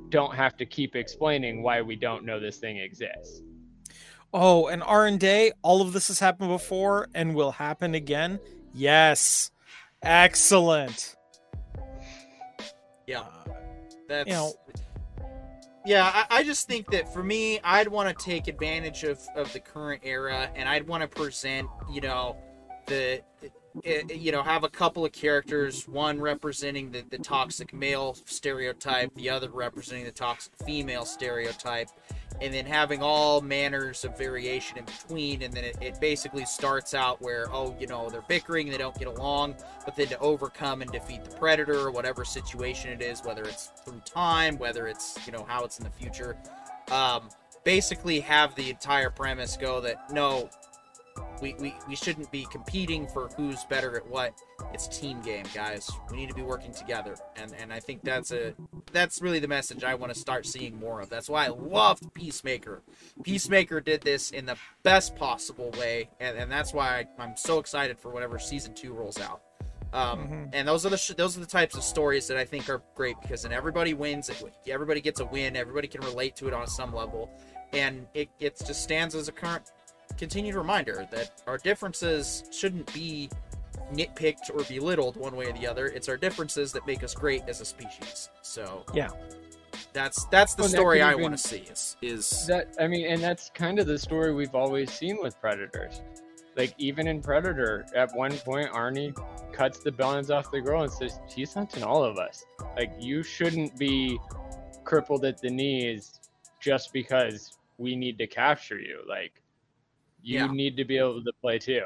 don't have to keep explaining why we don't know this thing exists. Oh, and R and Day, all of this has happened before and will happen again. Yes, excellent. Yeah. Uh, That's You know- yeah. I, I just think that for me, I'd want to take advantage of of the current era, and I'd want to present, you know, the. You know, have a couple of characters, one representing the, the toxic male stereotype, the other representing the toxic female stereotype, and then having all manners of variation in between. And then it, it basically starts out where, oh, you know, they're bickering, they don't get along, but then to overcome and defeat the predator or whatever situation it is, whether it's through time, whether it's, you know, how it's in the future. Um, basically, have the entire premise go that no, we, we, we shouldn't be competing for who's better at what. It's team game, guys. We need to be working together, and and I think that's a that's really the message I want to start seeing more of. That's why I loved Peacemaker. Peacemaker did this in the best possible way, and, and that's why I, I'm so excited for whatever season two rolls out. Um, Mhm. And those are the sh- those are the types of stories that I think are great because then everybody wins. Everybody gets a win. Everybody can relate to it on some level, and it, it just stands as a current continued reminder that our differences shouldn't be nitpicked or belittled one way or the other. It's our differences that make us great as a species. So Yeah. that's that's the Well, story could I want to see. Is is That I mean, and that's kind of the story we've always seen with predators. Like even in Predator, at one point Arnie cuts the bones off the girl and says, "She's hunting all of us. Like you shouldn't be crippled at the knees just because we need to capture you. Like, you Yeah. need to be able to play too.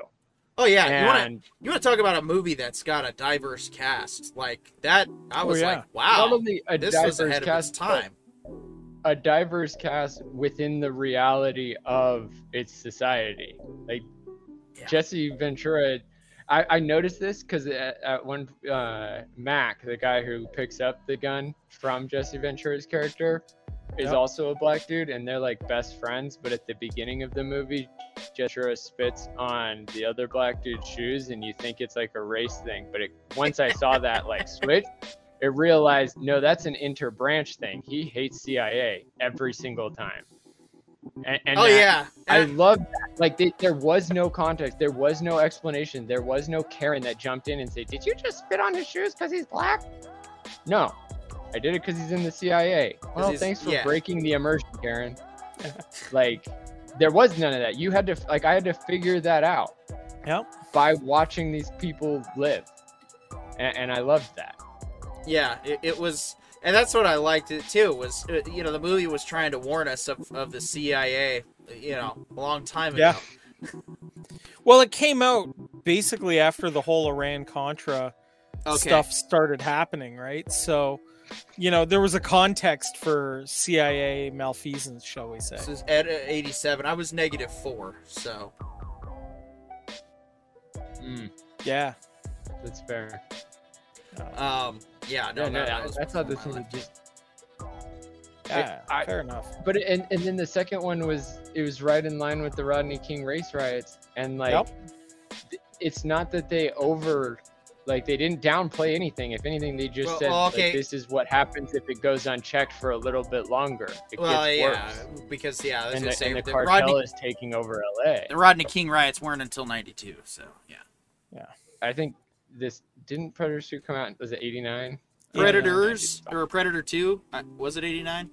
Oh yeah, you want to and you want to talk about a movie that's got a diverse cast like that? I Oh, was yeah. like, not wow, only a this diverse was ahead of cast, its time. a diverse cast within the reality of its society. Like Yeah. Jesse Ventura, I, I noticed this because at, at one uh, Mac, the guy who picks up the gun from Jesse Ventura's character, is Yep. also a black dude, and they're like best friends. But at the beginning of the movie, Ventura spits on the other black dude's shoes, and you think it's like a race thing. But it, once I saw that like switch, it realized no, that's an interbranch thing. He hates CIA every single time. And, and oh that- yeah, I love that. Like they, there was no context, there was no explanation, there was no Karen that jumped in and said, "Did you just spit on his shoes because he's black?" No, I did it because he's in the CIA. Well, thanks for yeah. breaking the immersion, Karen. like there was none of that. You had to like I had to figure that out Yep. by watching these people live, and, and I loved that. yeah, it, it was, and that's what I liked it too. Was uh, you know the movie was trying to warn us of, of the CIA, you know, a long time ago. Yeah. Well, it came out basically after the whole Iran Contra Okay. stuff started happening, right? So, you know, there was a context for CIA malfeasance, shall we say? This is at uh, 87. I was negative four, so Mm, Yeah. that's fair. um, yeah, no, No, no, that, that was that's how before this my movie life. just Yeah. I- fair enough. But and and then the second one was it was right in line with the Rodney King race riots, and like Yep. it's not that they over like they didn't downplay anything. If anything, they just Well, said well, like, this is what happens if it goes unchecked for a little bit longer. It Well, gets yeah, worse, because yeah, I was and gonna the, say and the the cartel Rodney, is taking over LA. the Rodney King riots weren't until 92, so yeah. Yeah, I think this didn't Predator Two come out? Was it eighty nine? Yeah. Predators or Predator 2? Uh, was it 89?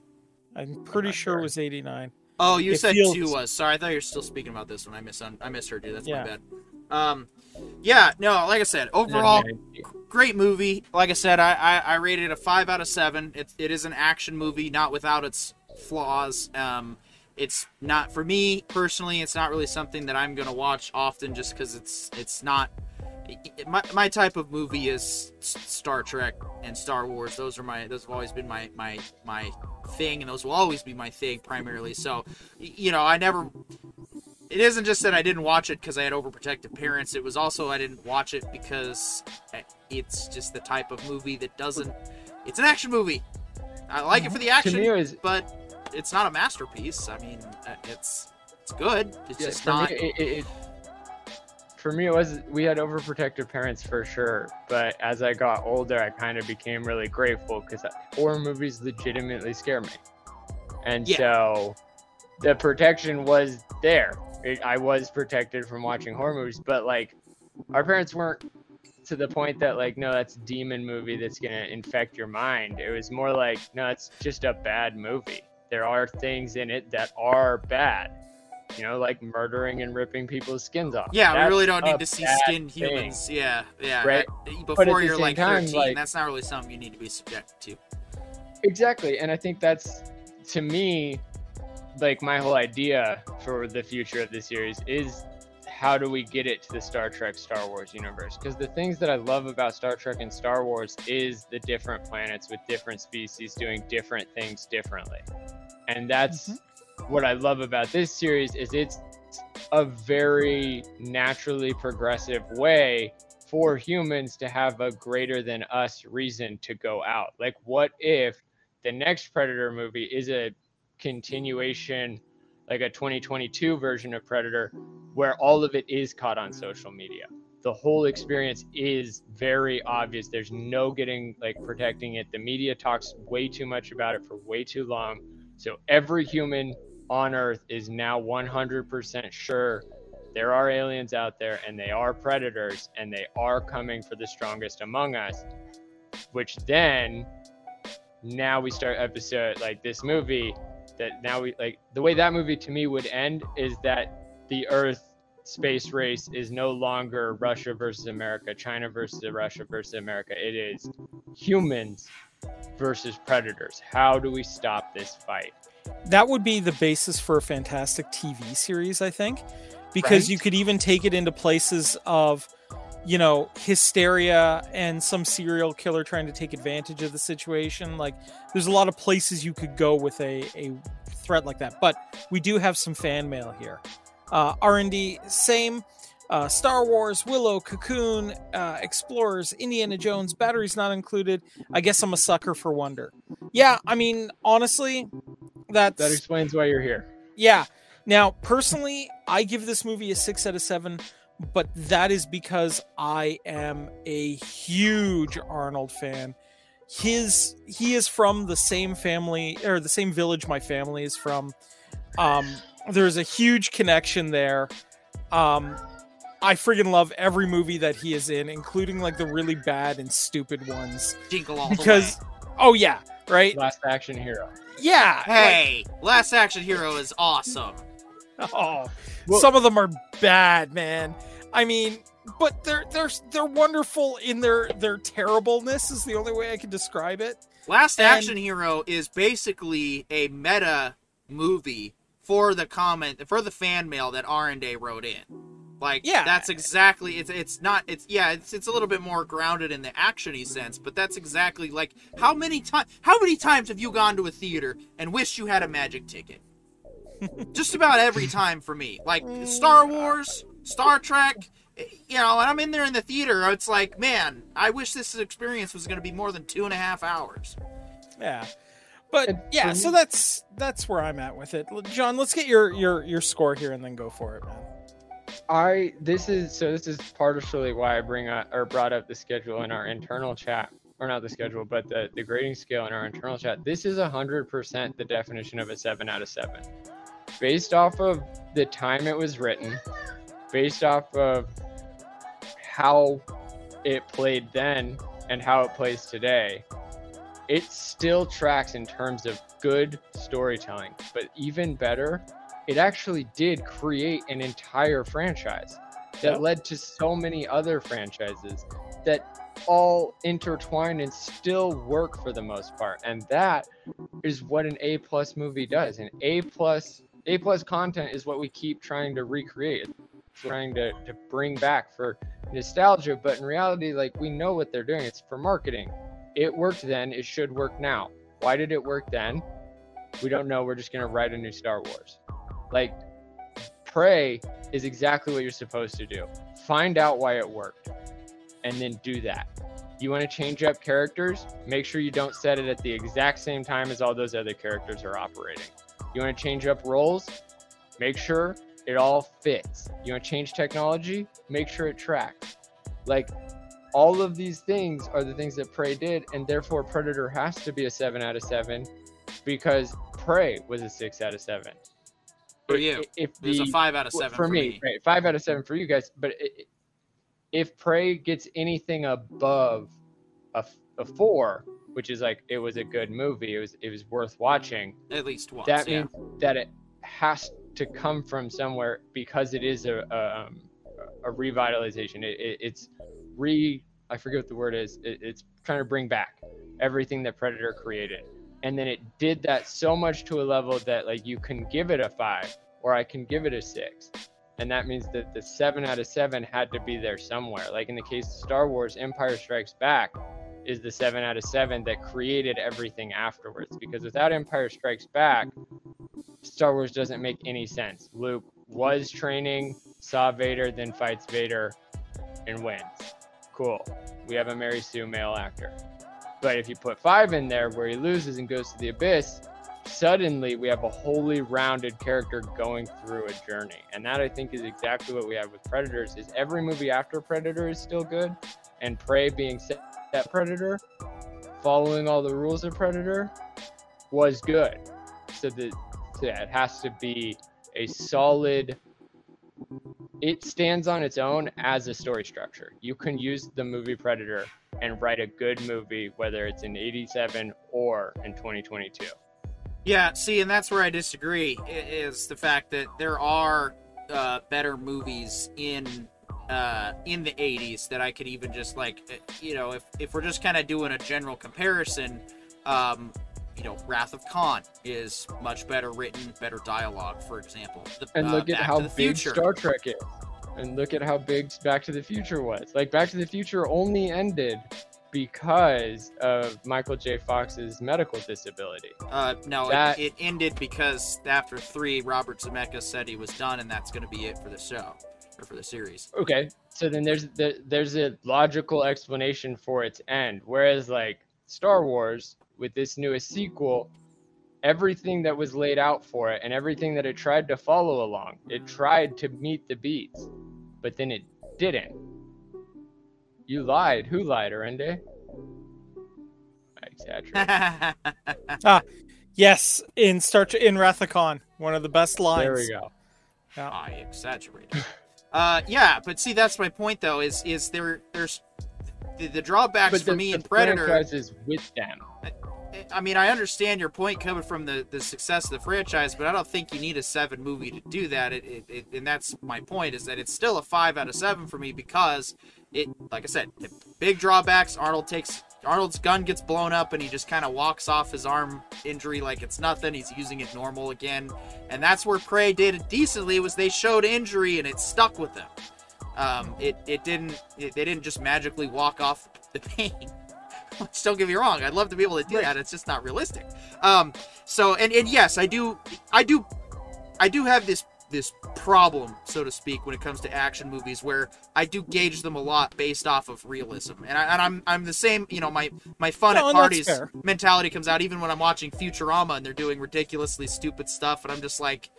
I'm pretty not sure sure. it was 89. Oh, you It said feels- two was. Sorry, I thought you were still speaking about this one. I mis I misheard you. That's Yeah. my bad. Um, yeah, no, like I said, overall, great movie. Like I said, I, I, I rated it a five out of seven. It, it is an action movie, not without its flaws. Um, it's not for me personally. It's not really something that I'm gonna watch often, just because it's it's not. my, my type of movie is Star Trek and Star Wars. Those are my those have always been my my my thing, and those will always be my thing primarily. So, you know, I never. It isn't just that I didn't watch it because I had overprotective parents. It was also I didn't watch it because it's just the type of movie that doesn't. It's an action movie. I like it for the action, but it's not a masterpiece. I mean, uh, it's it's good. It's Yeah, just not. Me, it, it, it- for me, it was we had overprotective parents for sure. But as I got older, I kind of became really grateful because horror movies legitimately scare me, and Yeah. so the protection was there. It, I was protected from watching horror movies, but like our parents weren't to the point that like no that's a demon movie that's gonna infect your mind it was more like no it's just a bad movie there are things in it that are bad you know like murdering and ripping people's skins off Yeah, we really don't need to see skinned thing. humans. Yeah, yeah. Right. Before you're like time, 13, like- that's not really something you need to be subjected to. exactly and i think that's to me like my whole idea for the future of the series is how do we get it to the star trek star wars universe? Because the things that i love about star trek and star wars is the different planets with different species doing different things differently. And that's mm-hmm. what i love about this series is it's a very naturally progressive way for humans to have a greater than us reason to go out. Like what if the next Predator movie is a continuation, like a 2022 version of Predator, where all of it is caught on social media. The whole experience is very obvious. There's no getting like protecting it. The media talks way too much about it for way too long. So every human on Earth is now 100% sure there are aliens out there and they are predators and they are coming for the strongest among us, which then now we start episode like this movie that now we like the way that movie to me would end is that the earth space race is no longer russia versus america china versus russia versus america. It is humans versus predators. How do we stop this fight? That would be the basis for a fantastic TV series, I think, because Right. you could even take it into places of, you know, hysteria and some serial killer trying to take advantage of the situation. Like, there's a lot of places you could go with a, a threat like that. But we do have some fan mail here. Uh, R&D, same. Uh, Star Wars, Willow, Cocoon, uh, Explorers, Indiana Jones, batteries not included. I guess I'm a sucker for wonder. Yeah, I mean, honestly, that's That explains why you're here. yeah. Now, personally, I give this movie a six out of seven, but that is because I am a huge Arnold fan. His he is from the same family or the same village my family is from. Um, there's a huge connection there. Um, I friggin' love every movie that he is in, including like the really bad and stupid ones. Jingle all Because, the way. oh yeah, right? Last action hero. Yeah. like- Hey, Last Action Hero is awesome. Oh, Well- some of them are bad, man. I mean, but they're they're they're wonderful in their their terribleness is the only way I can describe it. Last And- Action Hero is basically a meta movie for the comment for the fan mail that R and A wrote in. Like Yeah. that's exactly it's it's not it's yeah it's it's a little bit more grounded in the actiony sense, but that's exactly like how many times how many times have you gone to a theater and wished you had a magic ticket? Just about every time for me. Like Star Wars, Star Trek, you know, and I'm in there in the theater. It's like, man, I wish this experience was going to be more than two and a half hours. Yeah. But yeah, so that's that's where I'm at with it. John, let's get your your your score here and then go for it, man. I this is so this is partially why I bring up or brought up the schedule in our internal chat or not the schedule but the the grading scale in our internal chat. This is hundred percent the definition of a seven out of seven, based off of the time it was written, based off of how it played then and how it plays today. It still tracks in terms of good storytelling, but even better, it actually did create an entire franchise that Yep. led to so many other franchises that all intertwine and still work for the most part and that is what an a plus movie does an a plus a plus content is what we keep trying to recreate trying to, to bring back for nostalgia but in reality like we know what they're doing. It's for marketing. It worked then. It should work now. Why did it work then? We don't know. We're just to write a new star wars. Like Prey is exactly what you're supposed to do. Find out why it worked and then do that. You want to change up characters? Make sure you don't set it at the exact same time as all those other characters are operating you want to change up roles? Make sure it all fits. You want to change technology? Make sure it tracks. Like all of these things are the things that prey did and therefore predator has to be a 7 out of 7 because prey was a 6 out of 7 For you. if It was a the- five out of seven for, me, right, five out of seven for you guys. But if Prey gets anything above a four, which is like it was a good movie, it was it was worth watching. At least once. that yeah. means that it has to come from somewhere because it is a a, um, a revitalization. It, it, it's re I forget what the word is. It, it's trying to bring back everything that Predator created, and then it did that so much to a level that like you can give it a five or I can give it a six. And that means that the seven out of seven had to be there somewhere. Like in the case of Star Wars, Empire Strikes Back is the seven out of seven that created everything afterwards. Because without Empire Strikes Back, Star Wars doesn't make any sense. Luke was training, saw Vader, then fights Vader and wins. Cool. We have a Mary Sue male actor. But if you put five in there where he loses and goes to the abyss, suddenly we have a wholly rounded character going through a journey. And that I think is exactly what we have with Predators is every movie after Predator is still good and Prey being set that Predator, following all the rules of Predator was good. So that so it has to be a solid it stands on its own as a story structure. You can use the movie Predator and write a good movie, whether it's in 87 or in 2022. Yeah, see, and that's where I disagree. Is the fact that there are uh, better movies in uh, in the '80s that I could even just like, uh, you know, if if we're just kind of doing a general comparison, um, you know, Wrath of Khan is much better written, better dialogue, for example. The, And uh, look at how the big Future. Star Trek is. And look at how big Back to the Future was. Like Back to the Future only ended because of Michael J. Fox's medical disability. Uh, no, That- it, it ended because after three, Robert Zemeckis said he was done, and that's going to be it for the show or for the series. Okay, so then there's there, there's a logical explanation for its end. Whereas like Star Wars with this newest sequel, everything that was laid out for it and everything that it tried to follow along, it tried to meet the beats, but then it didn't. You lied. Who lied, Arende? I exaggerate. Ah, yes, in Star in Wrath of Khan, one of the best lines. there we go. Yeah. I exaggerated. uh, yeah, but see, that's my point, though. Is is there there's the, the drawbacks But for the, me the in Predator. is with them. I mean, I understand your point coming from the, the success of the franchise, but I don't think you need a seven movie to do that. It, it, it, and that's my point is that it's still a five out of seven for me because it, like I said, the big drawbacks. Arnold takes Arnold's gun gets blown up and he just kind of walks off his arm injury like it's nothing. He's using it normal again, and that's where Prey did it decently. Was they showed injury and it stuck with them. Um, it it didn't it, they didn't just magically walk off the pain. Which, don't get me wrong, I'd love to be able to do that. It's just not realistic. Um, so and, and yes, I do I do I do have this this problem, so to speak, when it comes to action movies, where I do gauge them a lot based off of realism, and, I, and I'm I'm the same. You know, my my fun No, at parties mentality comes out even when I'm watching Futurama and they're doing ridiculously stupid stuff, and I'm just like,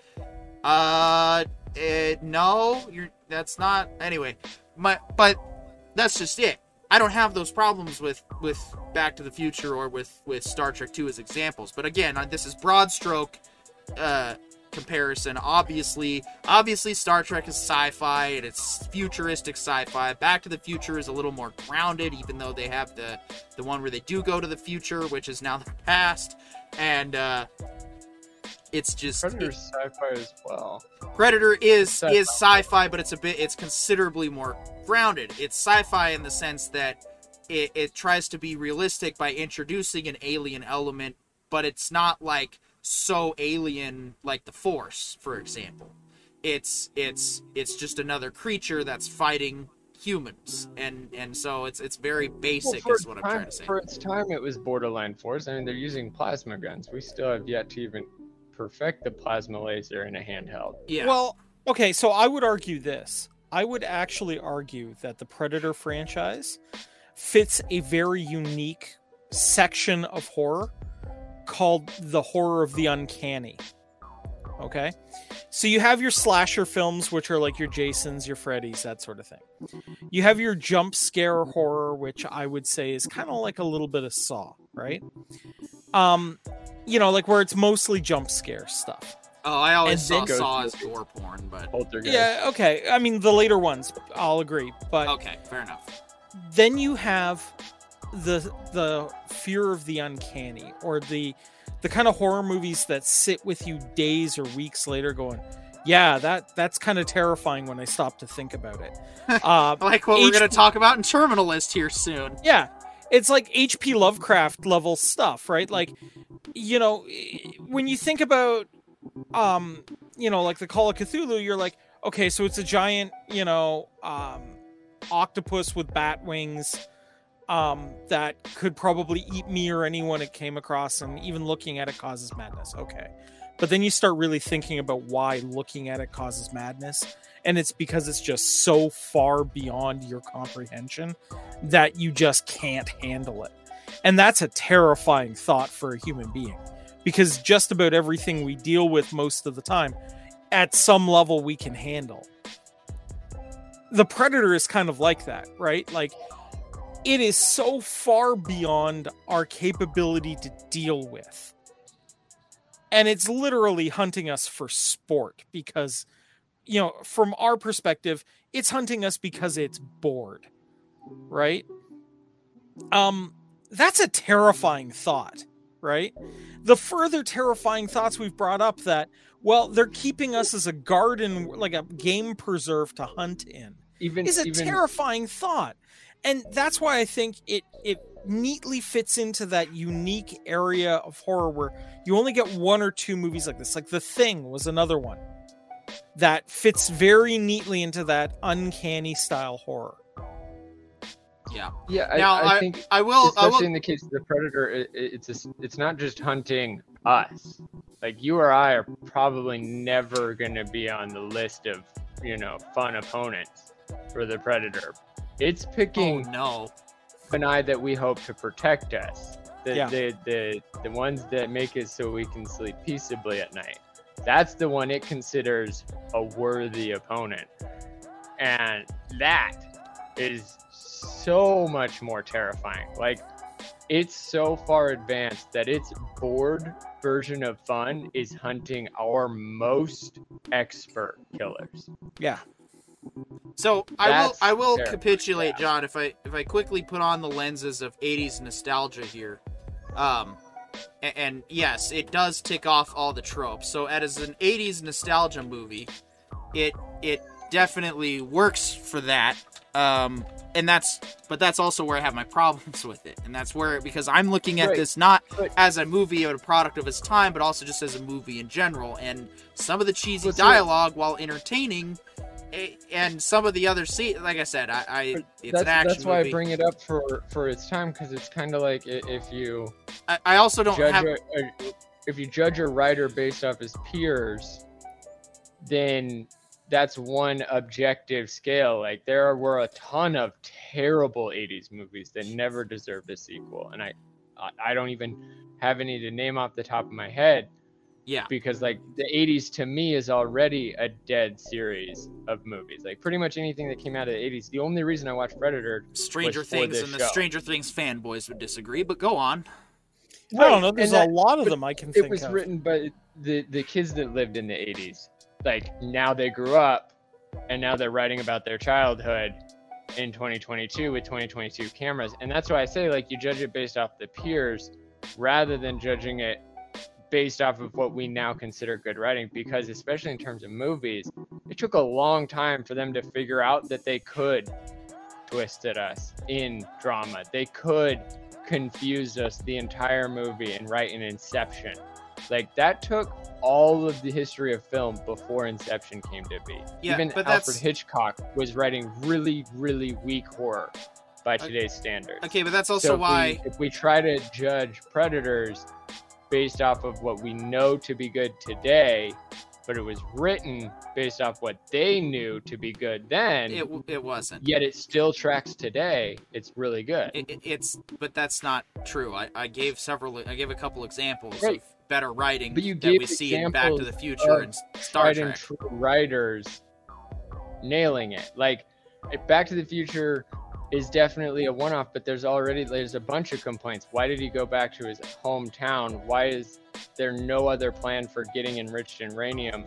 uh, eh, no, you're that's not. Anyway, my but that's just it. I don't have those problems with with Back to the Future or with with Star Trek 2 as examples. But again, this is broad stroke uh, comparison. Obviously, obviously Star Trek is sci-fi and it's futuristic sci-fi. Back to the Future is a little more grounded, even though they have the the one where they do go to the future, which is now the past, and uh, it's just Predator's sci-fi as well. Predator is Sci-fi. is sci-fi, but it's a bit it's considerably more grounded. It's sci-fi in the sense that it, it tries to be realistic by introducing an alien element, but it's not like so alien like the Force, for example. It's it's it's just another creature that's fighting humans, and and so it's it's very basic, for, is what I'm trying to say. for its time, it was borderline force. I mean, they're using plasma guns. We still have yet to even perfect the plasma laser in a handheld. Yeah. Well, okay, so I would argue this. I would actually argue that the Predator franchise fits a very unique section of horror called the horror of the uncanny. Okay? So you have your slasher films, which are like your Jasons, your Freddys, that sort of thing. You have your jump scare horror, which I would say is kind of like a little bit of Saw, right? Um, you know, like where it's mostly jump scare stuff. oh, I always saw then- Saw as gore porn, but Yeah, okay. I mean, the later ones, I'll agree. But okay, fair enough. then you have the the fear of the uncanny, or the the kind of horror movies that sit with you days or weeks later, going, "Yeah, that that's kind of terrifying." When I stop to think about it, uh, Like what we're going to talk about in Terminal List here soon. yeah, it's like H.P. Lovecraft level stuff, right? Like, you know, when you think about, um, you know, like the Call of Cthulhu, you're like, okay, so it's a giant, you know, um, octopus with bat wings, um, that could probably eat me or anyone it came across, and even looking at it causes madness. Okay. But then you start really thinking about why looking at it causes madness. And it's because it's just so far beyond your comprehension that you just can't handle it. And that's a terrifying thought for a human being because just about everything we deal with most of the time, at some level, we can handle. The Predator is kind of like that, right? Like, it is so far beyond our capability to deal with. And it's literally hunting us for sport because, you know, from our perspective, it's hunting us because it's bored, right? Um, that's a terrifying thought, right? The further terrifying thoughts we've brought up that, well, they're keeping us as a garden, like a game preserve to hunt in Even is a even terrifying thought and that's why i think it it neatly fits into that unique area of horror where you only get one or two movies like this. Like The Thing was another one that fits very neatly into that uncanny style horror. Yeah. Yeah, I, Now, I, think I will. I especially will. in the case of the predator, it, it- it's a, it's not just hunting us. Like you or I are probably never going to be on the list of you know fun opponents for the predator. It's Oh picking no. an eye that we hope to protect us. The, Yeah. the the the ones that make it so we can sleep peaceably at night. That's the one it considers a worthy opponent. And that is so much more terrifying. Like it's so far advanced that its bored version of fun is hunting our most expert killers. Yeah. So I will. I will terrible. capitulate, John. If I if I quickly put on the lenses of '80s nostalgia here, um, a- and, yes, it does tick off all the tropes. So as an '80s nostalgia movie, it it definitely works for that. Um, and that's but that's also where I have my problems with it, and that's where because I'm looking at Right. this not But- as a movie or a product of its time, but also just as a movie in general. And some of the cheesy But so- dialogue, while entertaining, and some of the other see, like I said, I, I it's that's an action that's why movie. I bring it up for for its time because it's kind of like if you I, I also don't judge have. a, a- if you judge a writer based off his peers, then that's one objective scale. Like there were a ton of terrible '80s movies that never deserved a sequel, and I- I don't even have any to name off the top of my head Yeah, because like the '80s to me is already a dead series of movies. Like pretty much anything that came out of the '80s. The only reason I watched Predator Stranger was for Things this and the show. Stranger Things fanboys would disagree, but go on. I don't know. There's and that- a lot of them I can it was of. written by the the kids that lived in the 80s like now they grew up and now they're writing about their childhood in 2022 with 2022 cameras and that's why i say like you judge it based off the peers rather than judging it based off of what we now consider good writing because especially in terms of movies it took a long time for them to figure out that they could twist at us in drama they could confuse us the entire movie and write an inception like that took all of the history of film before Inception came to be. Yeah, Even Alfred that's- Hitchcock was writing really, really weak horror by Okay. today's standards. Okay, but that's also So if why. we, if we try to judge Predators based off of what we know to be good today, but it was written based off what they knew to be good then, It, it wasn't. yet it still tracks today, it's really good. It, it- it's but that's not true. I, I gave several. I gave a couple examples Right. of better writing But you that we see in Back to the Future and Star Trek. true writers nailing it. Like Back to the Future is definitely a one-off, but there's already there's a bunch of complaints. Why did he go back to his hometown? Why is there no other plan for getting enriched in uranium?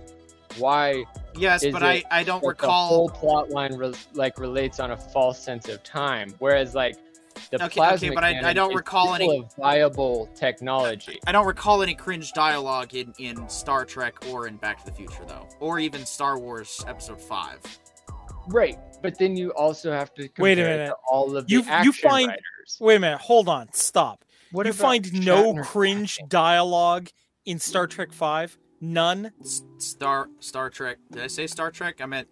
Why Yes, but I, I don't that the whole recall. plot line re- like relates on a false sense of time, whereas like the Okay, okay, plasma but I- I don't recall any- viable technology. I don't recall any cringe dialogue in, in Star Trek or in Back to the Future though, or even Star Wars Episode Five. Right, but then you also have to compare Wait a it minute. to all of the You- you action find- writers. Wait a minute. Hold on. Stop. What you about find no cringe acting? dialogue in Star Trek Five. None. Star Star Trek. Did I say Star Trek? I meant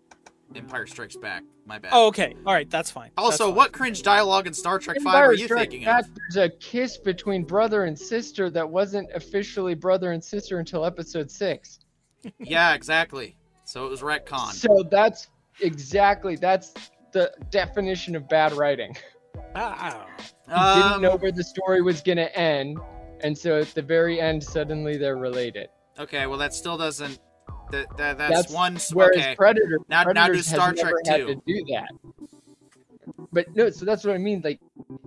Empire Strikes Back. My bad. Oh, okay. All right. That's fine. That's also, fine. what cringe dialogue in Star Trek Five are you Strikes thinking Back, of? There's a kiss between brother and sister that wasn't officially brother and sister until episode six. yeah, exactly. So it was retcon. So that's exactly that's the definition of bad writing. Ah, You didn't Um, know where the story was gonna end, and so at the very end, suddenly they're related. Okay, well that still doesn't. That, that that's, That's one. Whereas Okay. Predator, Now- now do Star Trek never had to do that. But no, so that's what I mean. Like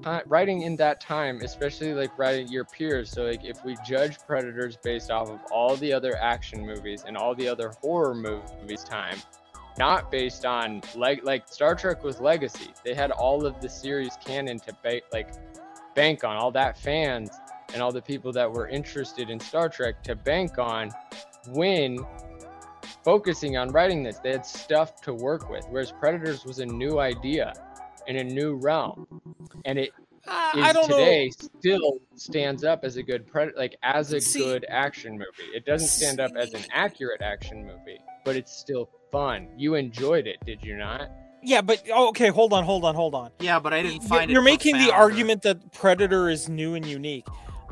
uh, writing in that time, especially like writing your peers. So like if we judge Predators based off of all the other action movies and all the other horror movies time, not based on like like Star Trek was legacy. They had all of the series canon to ba- like bank on all that fans and all the people that were interested in Star Trek to bank on when focusing on writing this. They had stuff to work with, whereas Predators was a new idea in a new realm, and it Uh, is I don't today know. still stands up as a good predator, like as a See- good action movie. It doesn't stand up as an accurate action movie, but it's still fun. You enjoyed it, did you not? Yeah, but oh, okay, hold on, hold on, hold on. Yeah, but I didn't Y- find it. You're making the profound or- argument that Predator is new and unique.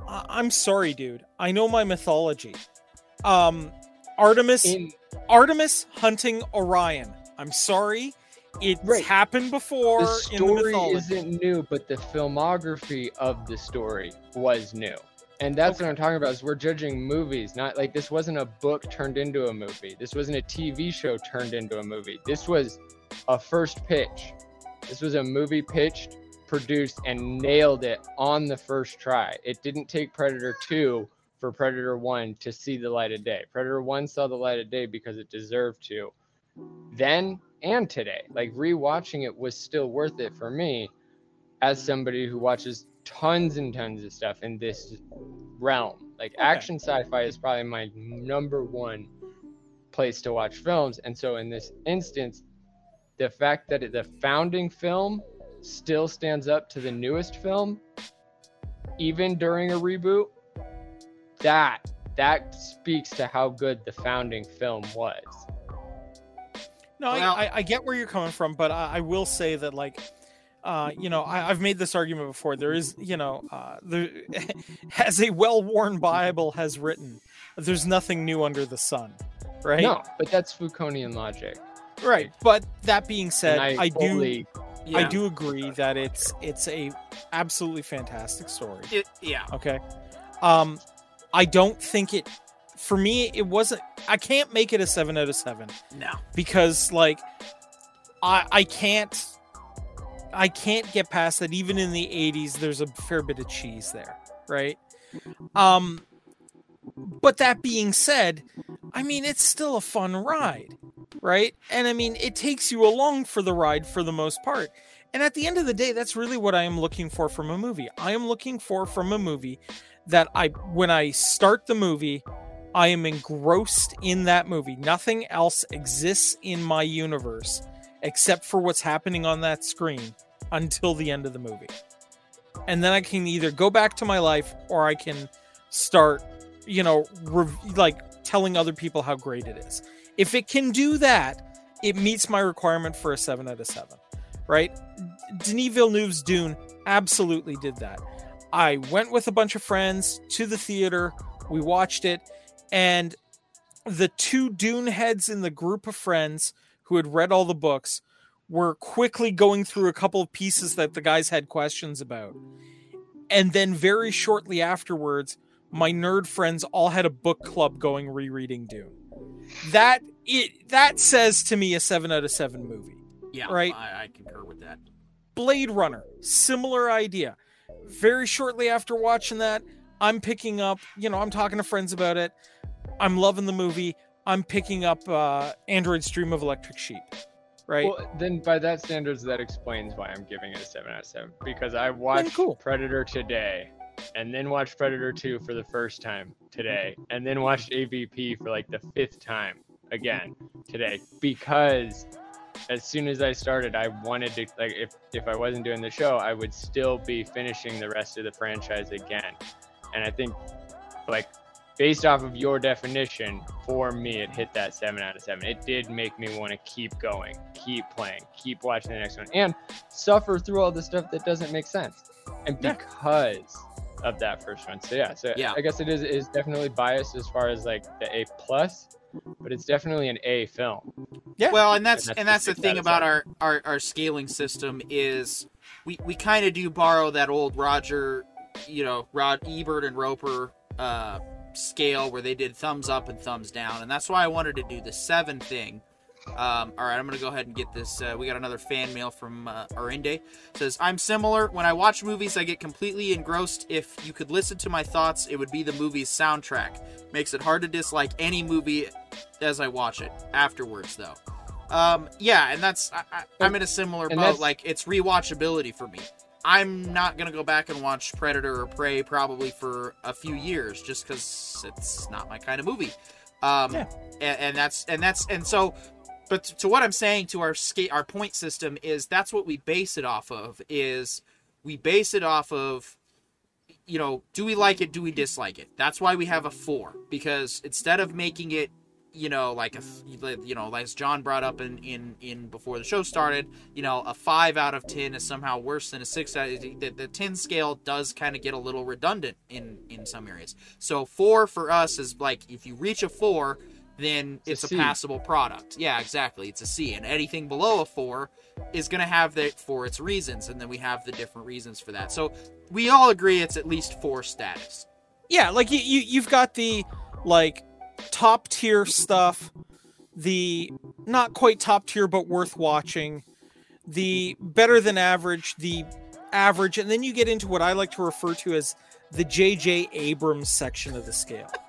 I- I'm sorry, dude. I know my mythology. Um, Artemis, In Artemis hunting Orion. I'm sorry, it's Right. happened before the in the story mythology. isn't new, but the filmography of the story was new. And that's what I'm talking about. Is we're judging movies, not like this wasn't a book turned into a movie. This wasn't a TV show turned into a movie. This was a first pitch. This was a movie pitched, produced, and nailed it on the first try. It didn't take Predator 2 for Predator 1 to see the light of day. Predator 1 saw the light of day because it deserved to. Then and today, like rewatching it was still worth it for me as somebody who watches tons and tons of stuff in this realm. Like Okay. action sci-fi is probably my number one place to watch films. And so in this instance, the fact that it- the founding film still stands up to the newest film, even during a reboot, that that speaks to how good the founding film was. No, Well- I, I, I get where you're coming from, but I, I will say that, like, uh, you know, I, I've made this argument before. There is, you know, uh, there, as a well-worn Bible has written, there's nothing new under the sun, right? No, but that's Foucaultian logic. right. But that being said, and I, I, do, fully, I do agree that it's it's a absolutely fantastic story. It, yeah. Okay. Um, I don't think it. For me, it wasn't. I can't make it a seven out of seven. No. because like I I can't I can't get past that even in the 80s there's a fair bit of cheese there, right? Um but that being said, I mean it's still a fun ride, right? And I mean it takes you along for the ride for the most part. And at the end of the day, that's really what I am looking for from a movie. I am looking for from a movie that I when I start the movie, I am engrossed in that movie. Nothing else exists in my universe except for what's happening on that screen until the end of the movie. And then I can either go back to my life or I can start, you know, rev- like telling other people how great it is. If it can do that, it meets my requirement for a 7 out of 7, right? Denis Villeneuve's Dune absolutely did that. I went with a bunch of friends to the theater, we watched it, and the two Dune heads in the group of friends who had read all the books were quickly going through a couple of pieces that the guys had questions about. And then very shortly afterwards, my nerd friends all had a book club going rereading Dune. That it that says to me a 7 out of 7 movie. Yeah. Right. I, I concur with that. Blade Runner, similar idea. Very shortly after watching that, I'm picking up, you know, I'm talking to friends about it. I'm loving the movie. I'm picking up uh Android's Dream of Electric Sheep. Right? Well, then by that standards, that explains why I'm giving it a seven out of seven. Because I watched cool. Predator today, and then watched Predator 2 for the first time today, and then watched AVP for like the fifth time again today. Because as soon as I started, I wanted to like if if I wasn't doing the show, I would still be finishing the rest of the franchise again. And I think like based off of your definition, for me, it hit that seven out of seven. It did make me want to keep going, keep playing, keep watching the next one, and suffer through all the stuff that doesn't make sense. And Yeah. because of that first one, so yeah, so Yeah. I guess it is is definitely biased as far as like the A plus, but it's definitely an A film. Yeah. Well, and that's And and that's that's the the thing about our our, our scaling system is we we kind of do borrow that old Roger, you know, Rod Ebert and Roeper uh, scale where they did thumbs up and thumbs down, and that's why I wanted to do the seven thing. Um, all right, I'm gonna go ahead and get this. Uh, we got another fan mail from uh, Arinde. Says I'm similar. When I watch movies, I get completely engrossed. If you could listen to my thoughts, it would be the movie's soundtrack. Makes it hard to dislike any movie as I watch it. Afterwards, though, um, yeah, and that's I, I'm in a similar And boat. Like it's rewatchability for me. I'm not gonna go back and watch Predator or Prey probably for a few years, just because it's not my kind of movie. Um, Yeah. and, and that's and that's and so, but to what I'm saying to our skate our point system is that's what we base it off of is we base it off of you know, do we like it? Do we dislike it? That's why we have a four because instead of making it, you know, like a, you know, as John brought up in in in before the show started, you know, a five out of ten is somehow worse than a six. Out the, the ten scale does kind of get a little redundant in in some areas. So four for us is like if you reach a four, then it's, It's a, a passable product. Yeah, exactly. It's a C, and anything below a four is going to have that for its reasons, and then we have the different reasons for that. So we all agree it's at least four status. Yeah, like you, you you've got the like top tier stuff, the not quite top tier but worth watching, the better than average, the average, and then you get into what I like to refer to as the JJ Abrams section of the scale.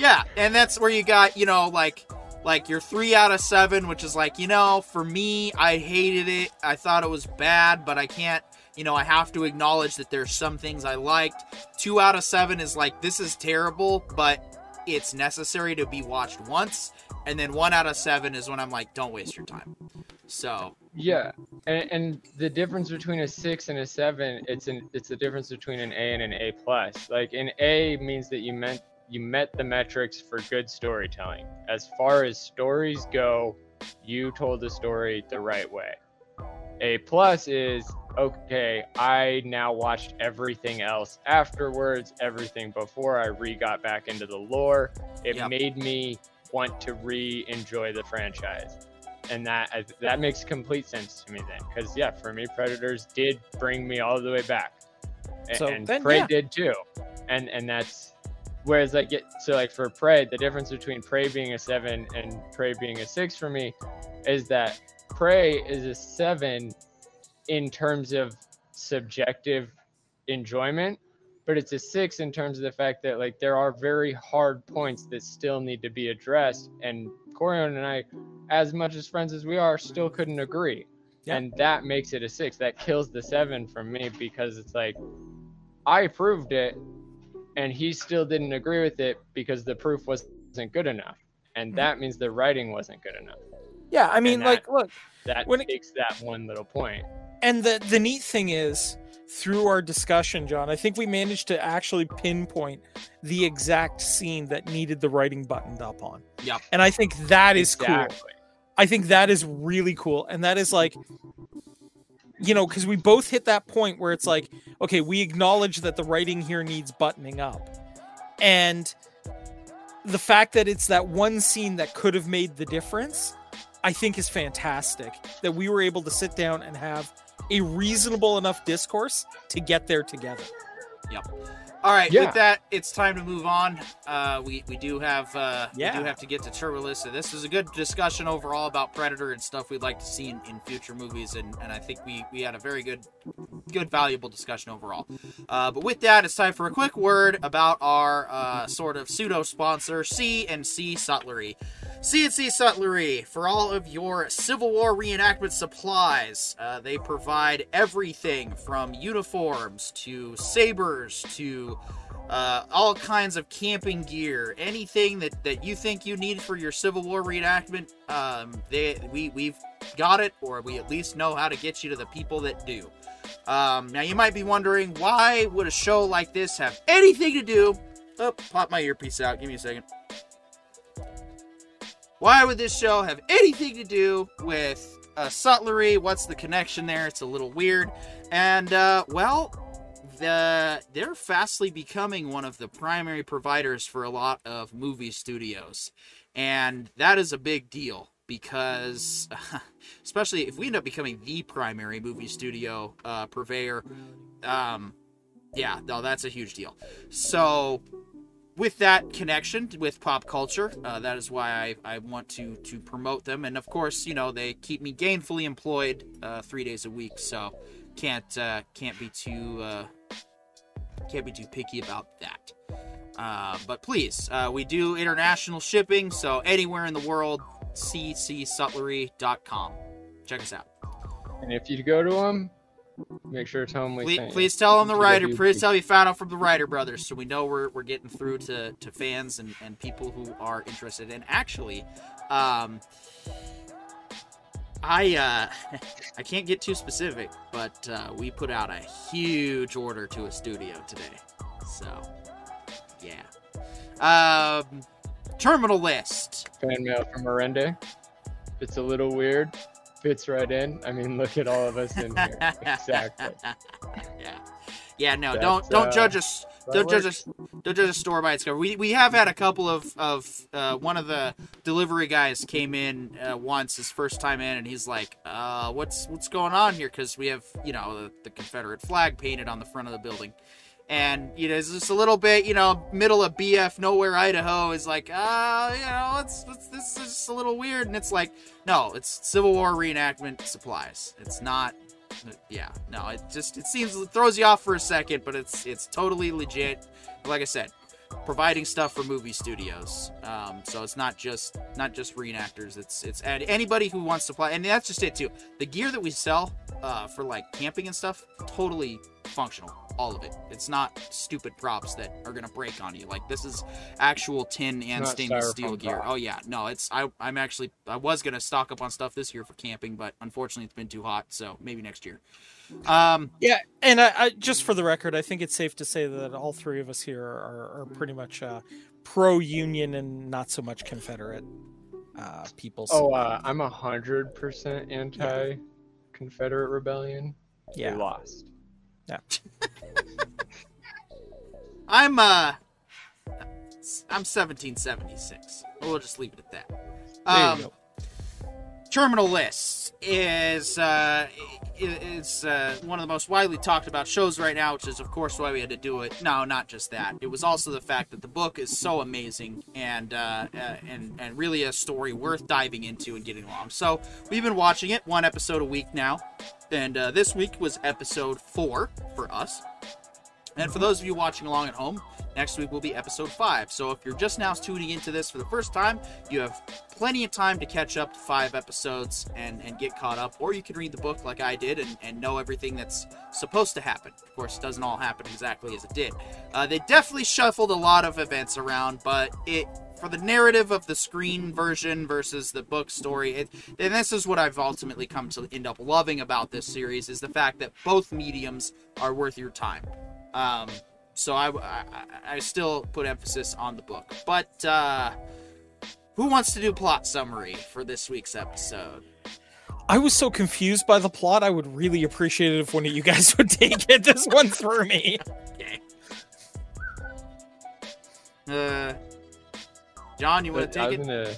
Yeah, and that's where you got you know like like your three out of seven, which is like you know for me, I hated it. I thought it was bad, but I can't. You know, I have to acknowledge that there's some things I liked. Two out of seven is like this is terrible, but it's necessary to be watched once. And then one out of seven is when I'm like, don't waste your time. So Yeah, and, and the difference between a six and a seven, it's an it's the difference between an A and an A plus. Like an A means that you meant you met the metrics for good storytelling. As far as stories go, you told the story the right way. A plus is okay. I now watched everything else afterwards, everything before I re got back into the lore. It Yep. made me want to re enjoy the franchise and that uh, that makes complete sense to me then because yeah for me predators did bring me all the way back So and then, prey yeah. did too and and that's whereas like so like for prey the difference between prey being a seven and prey being a six for me is that prey is a seven in terms of subjective enjoyment but it's a six in terms of the fact that like there are very hard points that still need to be addressed and corion and i as much as friends as we are still couldn't agree Yeah. and that makes it a six that kills the seven from me because it's like i proved it and he still didn't agree with it because the proof wasn't good enough and Mhm. that means the writing wasn't good enough Yeah, I mean, And like, look, that When it- takes that one little point. point and the the neat thing is through our discussion john i think we managed to actually pinpoint the exact scene that needed the writing buttoned up on. Yep. and i think that is cool. I think that is really cool. And that is like you know because we both hit that point where it's like okay we acknowledge that the writing here needs buttoning up. And the fact that it's that one scene that could have made the difference i think is fantastic that we were able to sit down and have a reasonable enough discourse to get there together Yep. All right, Yeah. with that, it's time to move on. Uh, we we do have uh, we Yeah. do have to get to Turbo So this is a good discussion overall about Predator and stuff we'd like to see in, in future movies, and, and I think we, we had a very good good valuable discussion overall. Uh, but with that, it's time for a quick word about our uh, sort of pseudo sponsor, C and C Sutlery. CNC Sutlery for all of your Civil War reenactment supplies. Uh, they provide everything from uniforms to sabers to uh, all kinds of camping gear. Anything that, that you think you need for your Civil War reenactment, um, they we we've got it, or we at least know how to get you to the people that do. Um, now you might be wondering why would a show like this have anything to do? Oh, pop my earpiece out. Give me a second. Why would this show have anything to do with uh, sutlery? What's the connection there? It's a little weird. And, uh, well, the, they're fastly becoming one of the primary providers for a lot of movie studios. And that is a big deal because, especially if we end up becoming the primary movie studio uh, purveyor, um, yeah, no, that's a huge deal. So, with that connection with pop culture, uh, that is why I, I want to to promote them. And of course, you know they keep me gainfully employed uh, three days a week, so can't uh, can't be too uh, can't be too picky about that. Uh, but please, uh, we do international shipping, so anywhere in the world, ccsutlery.com. Check us out. and if you go to them make sure to tell them we Please, please tell them the writer. Please tell you found out from the writer brothers, so we know we're, we're getting through to, to fans and, and people who are interested. And actually, um, I uh, I can't get too specific, but uh, we put out a huge order to a studio today. So, yeah. Um, terminal list. Fan mail from Miranda. It's a little weird. Fits right in. I mean, look at all of us in here. exactly. yeah. Yeah. No, That's, don't don't uh, judge us. Don't judge us. Don't judge a store by its cover. We we have had a couple of of uh, one of the delivery guys came in uh, once his first time in, and he's like, uh, "What's what's going on here?" Because we have you know the, the Confederate flag painted on the front of the building, and you know it's just a little bit you know middle of BF nowhere Idaho is like, uh, you know, it's, it's this is just a little weird, and it's like, no, it's Civil War reenactment supplies. It's not yeah no it just it seems it throws you off for a second but it's it's totally legit. Like i said providing stuff for movie studios. Um, so it's not just not just reenactors. It's it's anybody who wants to play and that's just it too. The gear that we sell uh, for like camping and stuff totally functional all of it it's not stupid props that are gonna break on you like this is actual tin and Not stainless steel gear prop. oh yeah no it's I, i'm actually i was gonna stock up on stuff this year for camping but unfortunately it's been too hot so maybe next year um Yeah, and I, I just for the record, I think it's safe to say that all three of us here are, are pretty much uh, pro-union and not so much Confederate uh, people. So, Oh, uh, I'm a hundred percent anti-Confederate rebellion. yeah, We lost. i'm uh i'm 1776 we'll just leave it at that. There um you go. Terminal list is uh is uh, one of the most widely talked about shows right now which is of course why we had to do it. No not just that. It was also the fact that the book is so amazing and uh, uh and and really a story worth diving into and getting along. So we've been watching it one episode a week now and uh, this week was episode four for us. And for those of you watching along at home, next week will be episode 5. So if you're just now tuning into this for the first time, you have plenty of time to catch up to five episodes and, and get caught up. Or you can read the book like I did and, and know everything that's supposed to happen. Of course, it doesn't all happen exactly as it did. Uh, they definitely shuffled a lot of events around, but it for the narrative of the screen version versus the book story, it, and this is what I've ultimately come to end up loving about this series is the fact that both mediums are worth your time. Um, so I, I, I still put emphasis on the book. But uh, who wants to do plot summary for this week's episode? I was so confused by the plot. I would really appreciate it if one of you guys would take it this one through me. Okay. Uh, John, you want to take it? gonna.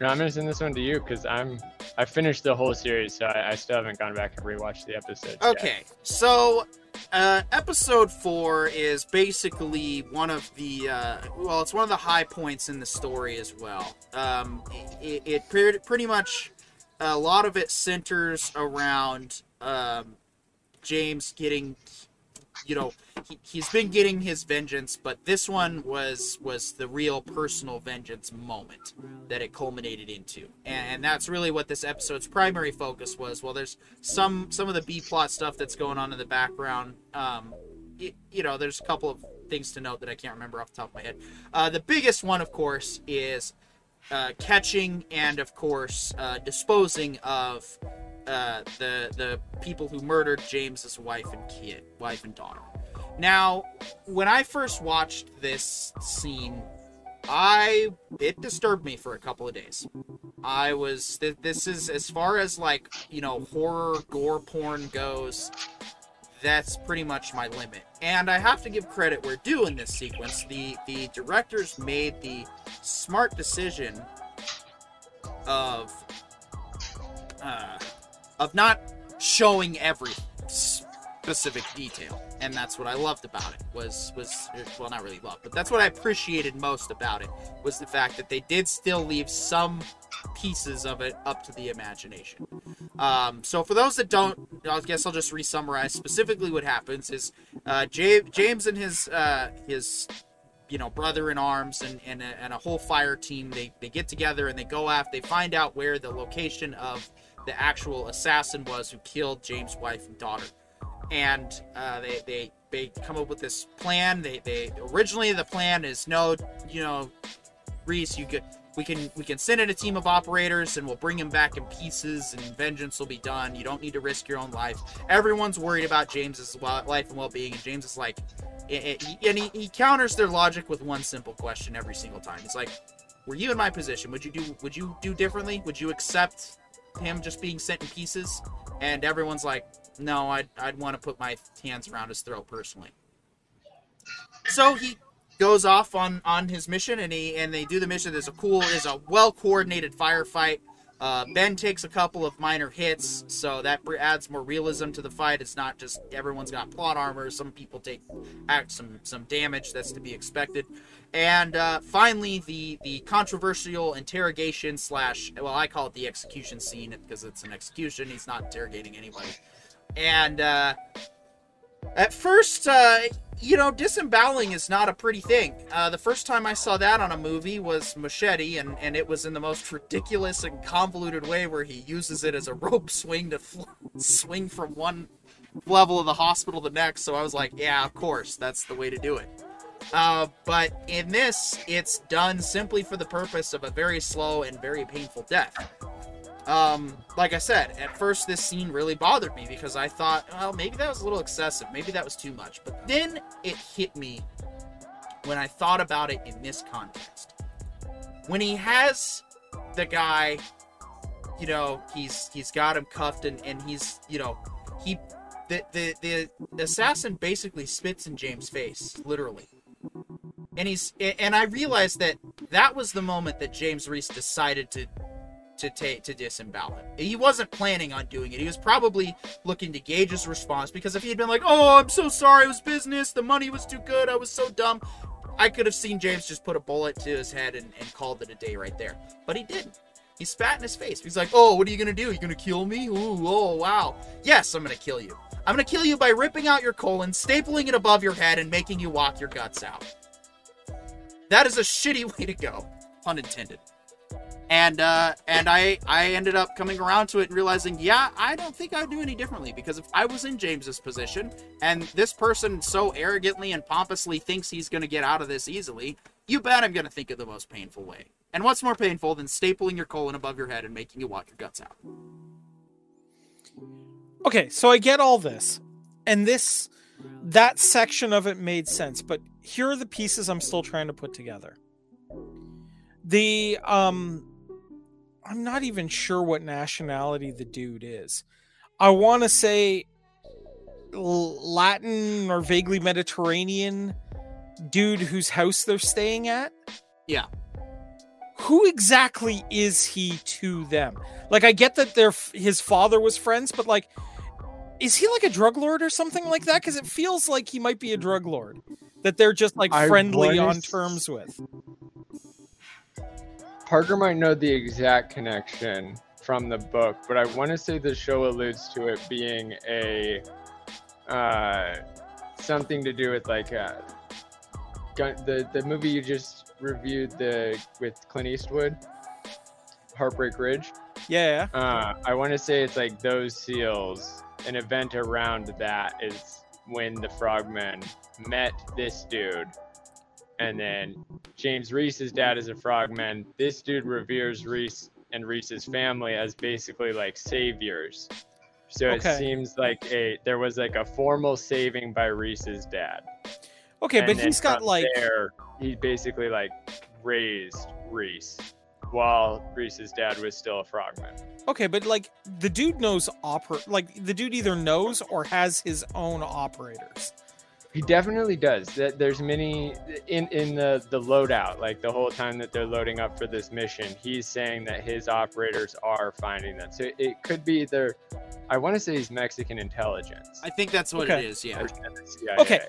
No, I'm gonna send this one to you because I'm. I finished the whole series, so I, I still haven't gone back and rewatched the episodes. yet. Okay, so uh, episode four is basically one of the uh, well, it's one of the high points in the story as well. Um, it, it pre- pretty much a lot of it centers around um, James getting, you know, he, he's been getting his vengeance, but this one was was the real personal vengeance moment that it culminated into, and, and that's really what this episode's primary focus was. Well, there's some some of the B plot stuff that's going on in the background. Um, y- you know, there's a couple of things to note that I can't remember off the top of my head. Uh, the biggest one, of course, is uh, catching and, of course, uh, disposing of uh, the the people who murdered James's wife and kid, wife and daughter. Now, when I first watched this scene, I it disturbed me for a couple of days. I was th- this is as far as like you know horror gore porn goes. That's pretty much my limit, and I have to give credit where due in this sequence. The the directors made the smart decision of uh, of not showing every specific detail and that's what i loved about it was was well not really love but that's what i appreciated most about it was the fact that they did still leave some pieces of it up to the imagination. Um, so for those that don't i guess i'll just re-summarize specifically what happens is uh, James, james and his uh, his you know brother in arms and and a, and a whole fire team they they get together and they go after they find out where the location of the actual assassin was who killed james wife and daughter and uh, they they they come up with this plan they they originally the plan is no you know reese you get we can we can send in a team of operators and we'll bring him back in pieces and vengeance will be done. You don't need to risk your own life. Everyone's worried about James's life and well-being, and James is like, and he, he counters their logic with one simple question every single time. He's like, "Were you in my position? Would you do Would you do differently? Would you accept him just being sent in pieces?" And everyone's like, "No, I'd I'd want to put my hands around his throat personally." So he goes off on on his mission and he and they do the mission there's a cool there's a well coordinated firefight uh, ben takes a couple of minor hits so that adds more realism to the fight. It's not just everyone's got plot armor. Some people take act some some damage that's to be expected. And uh, finally the the controversial interrogation slash well i call it the execution scene because it's an execution. He's not interrogating anybody. And uh, at first, uh, you know, disemboweling is not a pretty thing. Uh, the first time I saw that on a movie was Machete, and, and it was in the most ridiculous and convoluted way where he uses it as a rope swing to fl- swing from one level of the hospital to the next. So I was like, yeah, of course, that's the way to do it. Uh, but in this, it's done simply for the purpose of a very slow and very painful death. Um, like I said, at first this scene really bothered me because I thought, well, maybe that was a little excessive, maybe that was too much. But then it hit me when I thought about it in this context. When he has the guy, you know, he's he's got him cuffed and, and he's you know, he the, the the assassin basically spits in James' face, literally. And he's and I realized that that was the moment that James Reese decided to to take to disembowel him. He wasn't planning on doing it. He was probably looking to gauge his response because if he had been like, "Oh, I'm so sorry, it was business. The money was too good. I was so dumb," I could have seen James just put a bullet to his head and, and called it a day right there. But he didn't. He spat in his face. He's like, "Oh, what are you gonna do? You gonna kill me? Ooh, oh, wow. Yes, I'm gonna kill you. I'm gonna kill you by ripping out your colon, stapling it above your head, and making you walk your guts out." That is a shitty way to go, pun intended and uh, and I I ended up coming around to it and realizing, yeah, I don't think I'd do any differently because if I was in James's position and this person so arrogantly and pompously thinks he's going to get out of this easily, you bet I'm going to think of the most painful way. And what's more painful than stapling your colon above your head and making you walk your guts out? Okay, so I get all this, and this that section of it made sense, but here are the pieces I'm still trying to put together. The um I'm not even sure what nationality the dude is. I want to say Latin or vaguely Mediterranean dude whose house they're staying at. Yeah. Who exactly is he to them? Like, I get that their his father was friends, but like, is he like a drug lord or something like that? Because it feels like he might be a drug lord that they're just like friendly on terms with. Parker might know the exact connection from the book, but I want to say the show alludes to it being a uh, something to do with like uh, gun, the the movie you just reviewed the with Clint Eastwood, Heartbreak Ridge. Yeah. Uh, I want to say it's like those seals. An event around that is when the frogmen met this dude and then James Reese's dad is a frogman. This dude reveres Reese and Reese's family as basically like saviors. So okay. it seems like a there was like a formal saving by Reese's dad. Okay, and but he's got like there, he basically like raised Reese while Reese's dad was still a frogman. Okay, but like the dude knows oper like the dude either knows or has his own operators. He definitely does. That there's many in in the the loadout, like the whole time that they're loading up for this mission. He's saying that his operators are finding them. So it could be either. I want to say he's Mexican intelligence. I think that's what okay. it is. Yeah. Okay,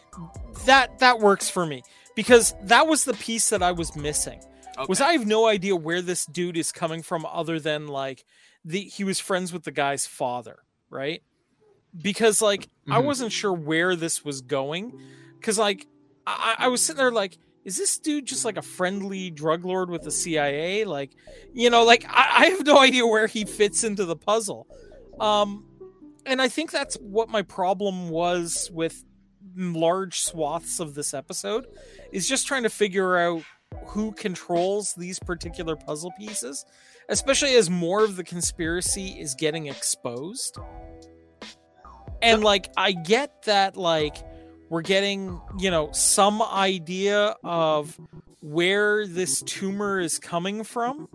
that that works for me because that was the piece that I was missing. Okay. Was I have no idea where this dude is coming from other than like the he was friends with the guy's father, right? Because like mm-hmm. I wasn't sure where this was going because like I, I was sitting there like is this dude just like a friendly drug lord with the CIA? Like, you know, like I, I, have no idea where he fits into the puzzle. Um, and I think that's what my problem was with large swaths of this episode is just trying to figure out who controls these particular puzzle pieces, especially as more of the conspiracy is getting exposed. And like I get that like we're getting, you know, some idea of where this tumor is coming from.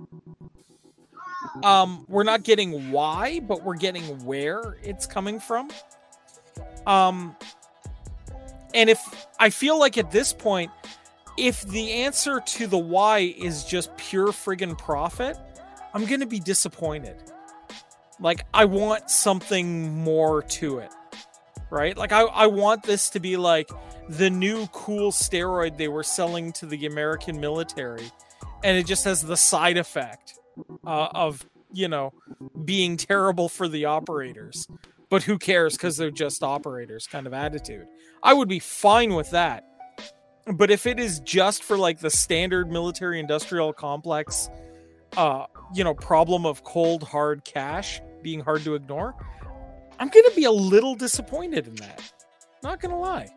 Um we're not getting why, but we're getting where it's coming from. Um and if I feel like at this point if the answer to the why is just pure friggin' profit, I'm going to be disappointed. Like, I want something more to it, right? Like, I, I want this to be like the new cool steroid they were selling to the American military, and it just has the side effect uh, of, you know, being terrible for the operators. But who cares because they're just operators kind of attitude. I would be fine with that but if it is just for like the standard military industrial complex uh you know problem of cold hard cash being hard to ignore i'm gonna be a little disappointed in that not gonna lie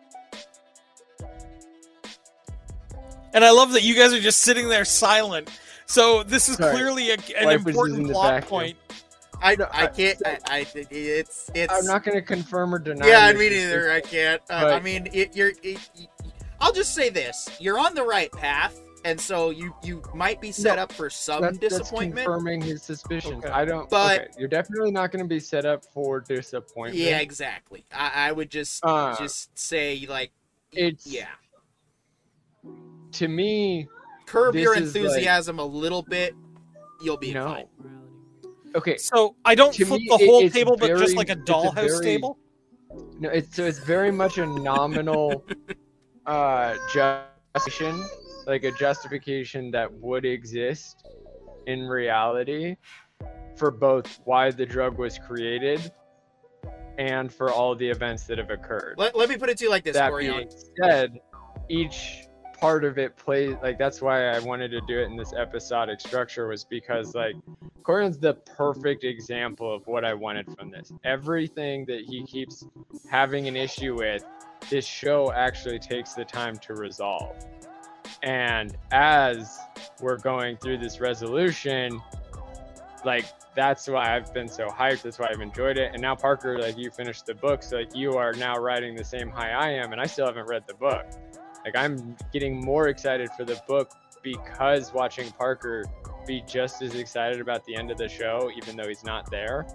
and i love that you guys are just sitting there silent so this is Sorry. clearly a, an Life important plot point I, No, I I- can't. I, I it's it's. I'm not going to confirm or deny. yeah, your me neither. I can't. Uh, I mean, it, you're. It, I'll just say this: you're on the right path, and so you you might be set No, up for some that's, that's disappointment. confirming his suspicions. Okay. I don't. But- okay, you're definitely not going to be set up for disappointment. yeah, exactly. I, I would just Uh, just say like, it's yeah, to me. curb your this is like- enthusiasm a little bit. You'll be No. fine. Okay, so i don't To flip me, the whole it's table but just like a a dollhouse very- table no, it's so it's very much a nominal uh justification, like a justification that would exist in reality for both why the drug was created and for all the events that have occurred. Let, let me put it to you like this, that being said, each part of it plays like that's why I wanted to do it in this episodic structure was because like Corion's the perfect example of what I wanted from this. Everything that he keeps having an issue with, this show actually takes the time to resolve. And as we're going through this resolution, like that's why I've been so hyped. That's why I've enjoyed it. And now Parker, like you finished the book, so like you are now riding the same high I am, and I still haven't read the book. Like I'm getting more excited for the book because watching Parker be just as excited about the end of the show, even though he's not there.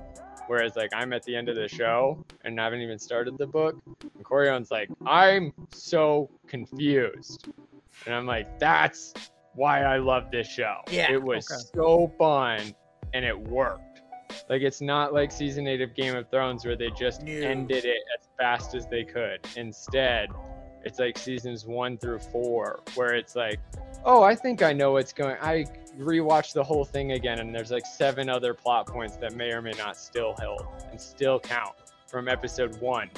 Whereas like I'm at the end of the show and haven't even started the book. And Corion's like, I'm so confused. And I'm like, that's why I love this show. Yeah, It was okay. so fun and it worked. Like it's not like season eight of Game of Thrones where they just ended it as fast as they could. Instead, it's like seasons one through four where it's like, oh, I think I know what's going. I rewatched the whole thing again, and there's like seven other plot points that may or may not still hold and still count from episode one.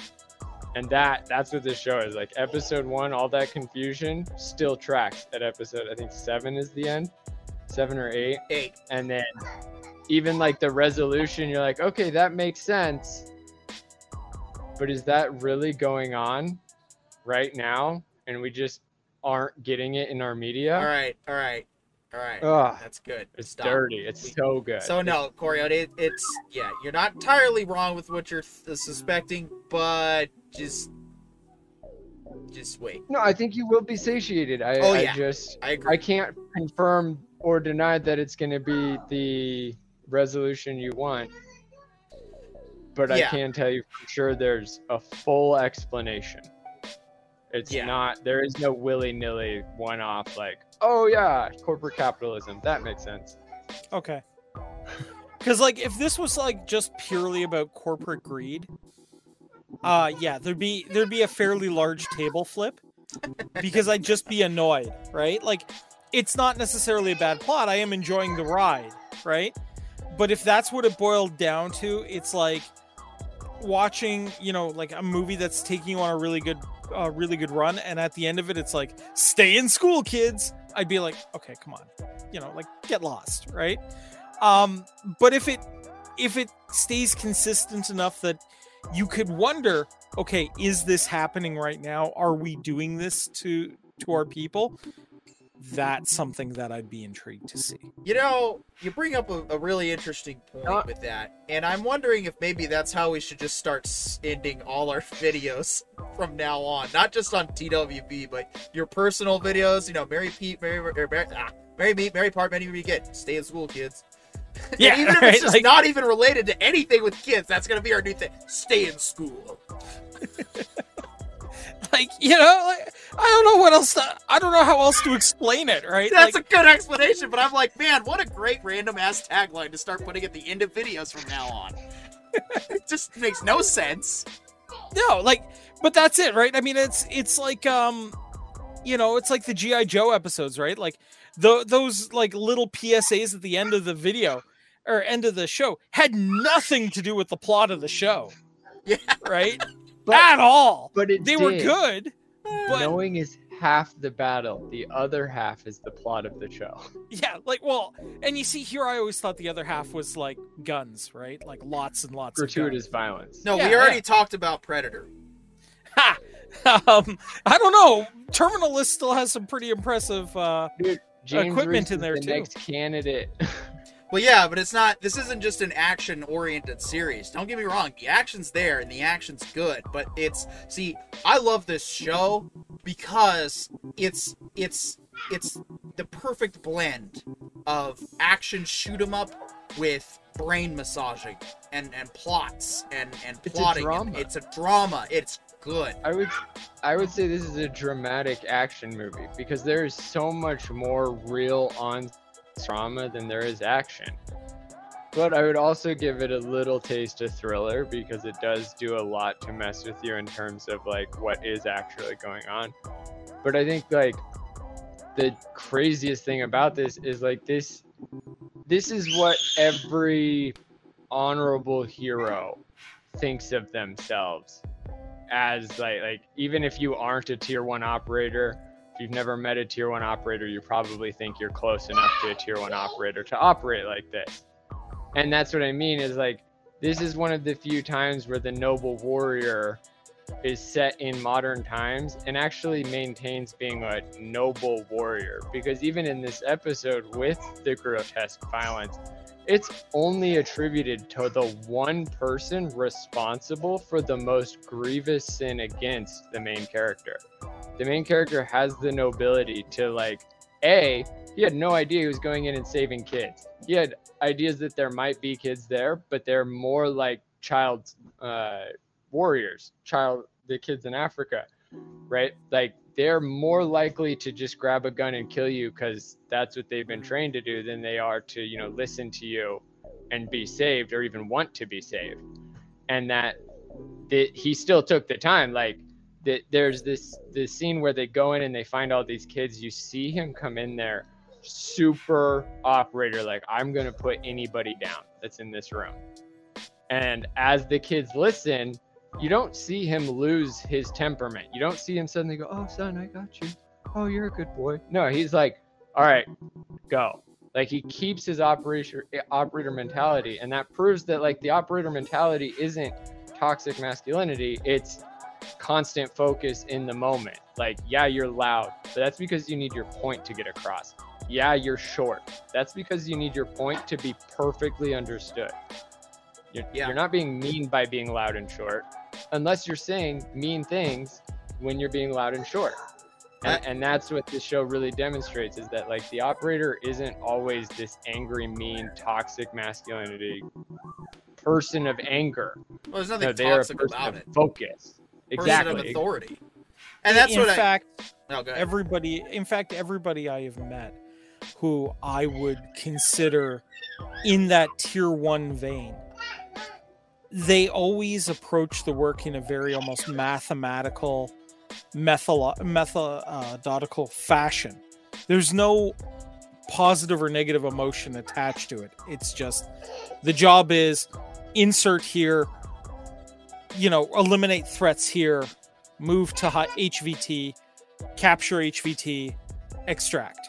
And that that's what this show is like. Episode one, all that confusion still tracks at episode. I think seven is the end, seven or eight Eight. and then even like the resolution you're like okay that makes sense but is that really going on right now and we just aren't getting it in our media All right. All right. All right. Ugh, That's good. it's Stop. dirty it's so good So no, corey it, it's yeah, you're not entirely wrong with what you're th- suspecting, but just just wait. no i think you will be satiated i, Oh, I just I agree. i can't confirm or deny that it's going to be the resolution you want but i can tell you for sure there's a full explanation it's Yeah. not there is no willy-nilly one-off like oh yeah corporate capitalism that makes sense Okay. Because like if this was like just purely about corporate greed, uh yeah, there'd be there'd be a fairly large table flip because I'd just be annoyed, right? Like it's not necessarily a bad plot. I am enjoying the ride, right? But if that's what it boiled down to, it's like watching, you know, like a movie that's taking you on a really good uh, really good run and at the end of it it's like stay in school kids. I'd be like, "Okay, come on." You know, like get lost, right? Um, but if it if it stays consistent enough that you could wonder, okay, is this happening right now? Are we doing this to to our people? that's something that I'd be intrigued to see. You know, you bring up a, a really interesting point Uh, with that, and I'm wondering if maybe that's how we should just start ending all our videos from now on. Not just on TWB, but your personal videos. You know, Mary Pete, Mary, or Mary, ah, Mary Meet, Mary Part, Mary Begin. Stay in school, kids. And Yeah, even if it's just like- not even related to anything with kids, that's gonna be our new thing. Stay in school. Like, you know, like, I don't know what else. To, I don't know how else to explain it. Right? That's Like, a good explanation, but I'm like, man, what a great random ass tagline to start putting at the end of videos from now on. it just makes no sense. no, like, but that's it, right? I mean, it's it's like um, you know, it's like the GI Joe episodes, right? Like the those like little PSAs at the end of the video or end of the show had nothing to do with the plot of the show, Yeah. right? But- At all. But it They were good, but Knowing is half the battle. The other half is the plot of the show. yeah, like well, and you see here, I always thought the other half was like guns, right? Like lots and lots of. Gratuitous violence. No, Yeah, we already yeah. talked about Predator. Ha! Um, I don't know. Terminal List still has some pretty impressive. Uh, James Equipment Reese in is there, the too. next candidate. Well, yeah, but it's not. This isn't just an action-oriented series. Don't get me wrong. The action's there and the action's good, but it's see. I love this show because it's it's it's the perfect blend of action shoot 'em up with brain massaging and and plots and and It's a plotting. drama. It's a drama. It's good. I would I would say this is a dramatic action movie because there is so much more real on drama than there is action. But I would also give it a little taste of thriller because it does do a lot to mess with you in terms of like what is actually going on. But I think like the craziest thing about this is like this this is what every honorable hero thinks of themselves as like like even if you aren't a tier one operator if you've never met a tier one operator you probably think you're close enough to a tier one operator to operate like this. And that's what i mean is like this is one of the few times where the noble warrior is set in modern times and actually maintains being a noble warrior. Because even in this episode with the grotesque violence it's only attributed to the one person responsible for the most grievous sin against the main character. The main character has the nobility to like a he had no idea he was going in and saving kids. He had ideas that there might be kids there, but they're more like child uh, warriors, child the kids in Africa, right? Like they're more likely to just grab a gun and kill you because that's what they've been trained to do than they are to you know listen to you and be saved or even want to be saved. And that that he still took the time like that there's this this scene where they go in and they find all these kids you see him come in there super operator like i'm gonna put anybody down that's in this room. And as the kids listen you don't see him lose his temperament. You don't see him suddenly go oh son i got you. Oh you're a good boy. No he's like all right go. Like he keeps his operator operator mentality and that proves that like the operator mentality isn't toxic masculinity. It's constant focus in the moment. Like yeah you're loud but that's because you need your point to get across. Yeah you're short. That's because you need your point to be perfectly understood you're, Yeah. you're not being mean by being loud and short unless you're saying mean things when you're being loud and short and, and that's what this show really demonstrates is that like the operator isn't always this angry mean toxic masculinity person of anger Well, there's nothing no, they are a toxic person about of it. focus Person of exactly authority. And that's in what fact, I. Oh, go ahead. everybody, in fact, everybody I have met who I would consider in that tier one vein, they always approach the work in a very almost mathematical, method- methodical uh, fashion. There's no positive or negative emotion attached to it. It's just the job is insert here, you know, eliminate threats here, move to HVT, capture HVT, extract.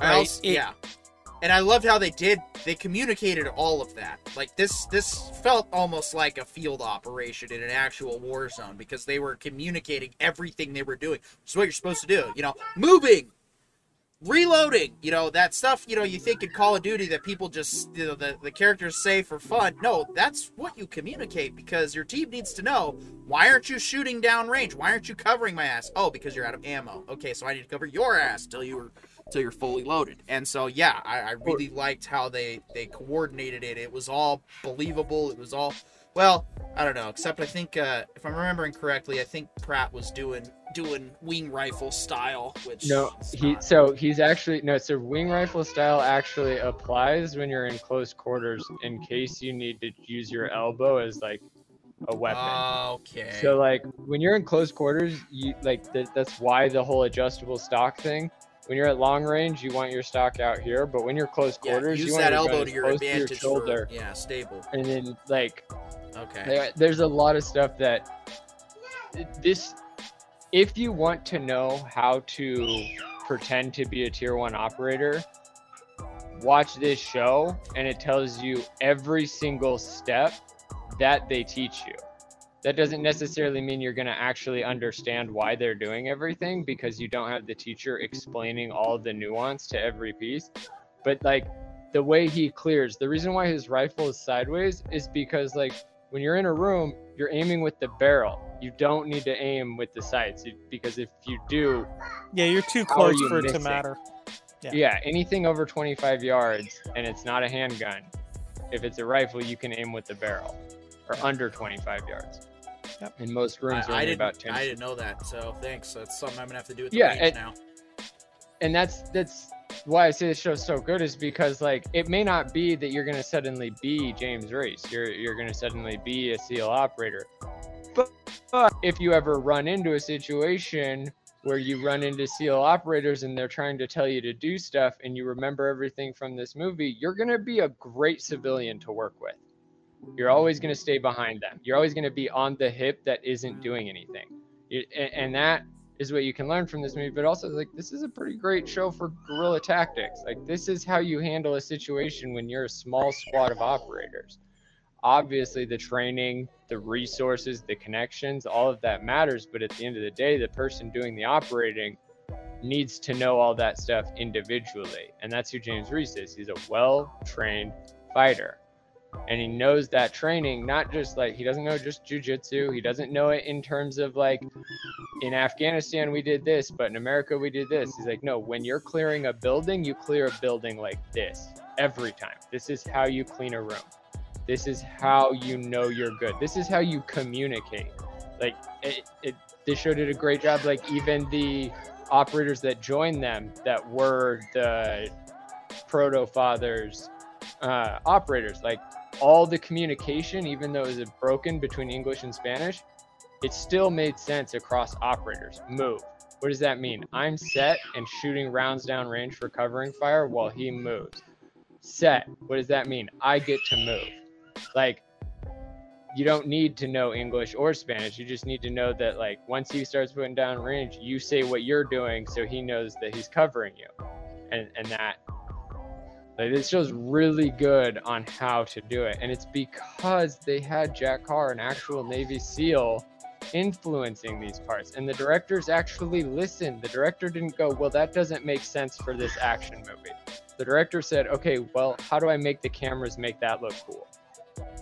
Right? also- It- yeah. And I loved how they did they communicated all of that. Like this this felt almost like a field operation in an actual war zone because they were communicating everything they were doing. Is what you're supposed to do. You know, moving, reloading you know that stuff you know you think in call of duty that people just you know the, the characters say for fun no that's what you communicate because your team needs to know why aren't you shooting down range why aren't you covering my ass oh because you're out of ammo okay so i need to cover your ass till you were till you're fully loaded and so yeah i, I really liked how they they coordinated it it was all believable it was all well i don't know except i think uh if i'm remembering correctly i think pratt was doing doing wing rifle style which No, he not- so he's actually no. So wing rifle style actually applies when you're in close quarters in case you need to use your elbow as like a weapon. Okay. So like when you're in close quarters, you like th- that's why the whole adjustable stock thing. When you're at long range, you want your stock out here, but when you're close quarters, yeah, use you want that your elbow to your close to your shoulder, For, yeah, stable. and then like Okay. there's a lot of stuff that this if you want to know how to pretend to be a tier 1 operator watch this show and it tells you every single step that they teach you that doesn't necessarily mean you're going to actually understand why they're doing everything because you don't have the teacher explaining all the nuance to every piece but like the way he clears the reason why his rifle is sideways is because like when you're in a room, you're aiming with the barrel. You don't need to aim with the sights because if you do, Yeah, you're too close you for it to matter. Yeah. yeah. anything over 25 yards and it's not a handgun, if it's a rifle, you can aim with the barrel or under 25 yards. Yep. And most rooms are I, I didn't. about 10. I didn't know that. So thanks. That's something I'm gonna have to do with the Yeah, range and- now. and that's that's why I say the show's so good is because like it may not be that you're gonna suddenly be James Reese. You're you're gonna suddenly be a SEAL operator. But, but if you ever run into a situation where you run into SEAL operators and they're trying to tell you to do stuff and you remember everything from this movie, you're gonna be a great civilian to work with. You're always gonna stay behind them. You're always gonna be on the hip that isn't mm-hmm. doing anything. You- and, and that is what you can learn from this movie but also like this is a pretty great show for guerrilla tactics. Like this is how you handle a situation when you're a small squad of operators. Obviously the training the resources the connections all of that matters but at the end of the day the person doing the operating needs to know all that stuff individually and that's who james reese is. He's a well trained fighter and he knows that training not just like he doesn't know just jujitsu he doesn't know it in terms of like in Afghanistan we did this, but in America we did this. He's like, no, when you're clearing a building, you clear a building like this every time. This is how you clean a room. This is how you know you're good. This is how you communicate. Like it, it this show did a great job. Like even the operators that joined them that were the proto fathers uh, operators, like all the communication, even though it was broken between English and Spanish, it still made sense across operators. Move. What does that mean? I'm set and shooting rounds down range for covering fire while he moves. Set. What does that mean? I get to move. Like, you don't need to know English or Spanish. You just need to know that, like, once he starts putting down range, you say what you're doing so he knows that he's covering you. And, and that, like, this show's really good on how to do it. And it's because they had Jack Carr, an actual Navy SEAL, influencing these parts. And the directors actually listened. The director didn't go, well, that doesn't make sense for this action movie. The director said, okay, well, how do I make the cameras make that look cool?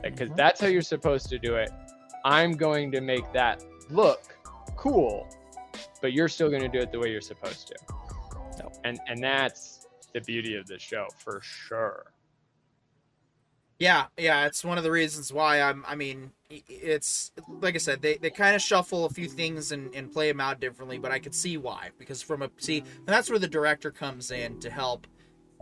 Because Mhm. that's how you're supposed to do it. I'm going to make that look cool, but you're still going to do it the way you're supposed to. Yep. And and that's the beauty of the show for sure. Yeah, yeah, it's one of the reasons why I'm. I mean, it's like I said, they, they kind of shuffle a few things and, and play them out differently, but I could see why because from a see, and that's where the director comes in to help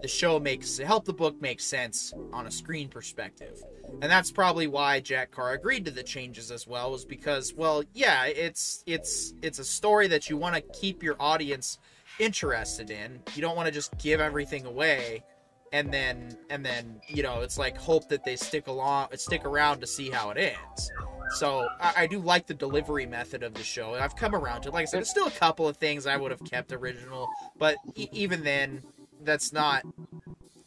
the show makes help the book make sense on a screen perspective, and that's probably why Jack Carr agreed to the changes as well, was because well, yeah, it's it's it's a story that you want to keep your audience interested in. You don't want to just give everything away and then and then you know it's like hope that they stick along stick around to see how it ends. So I, I do like the delivery method of the show. I've come around to it. Like i said there's still a couple of things i would have kept original but e- even then that's not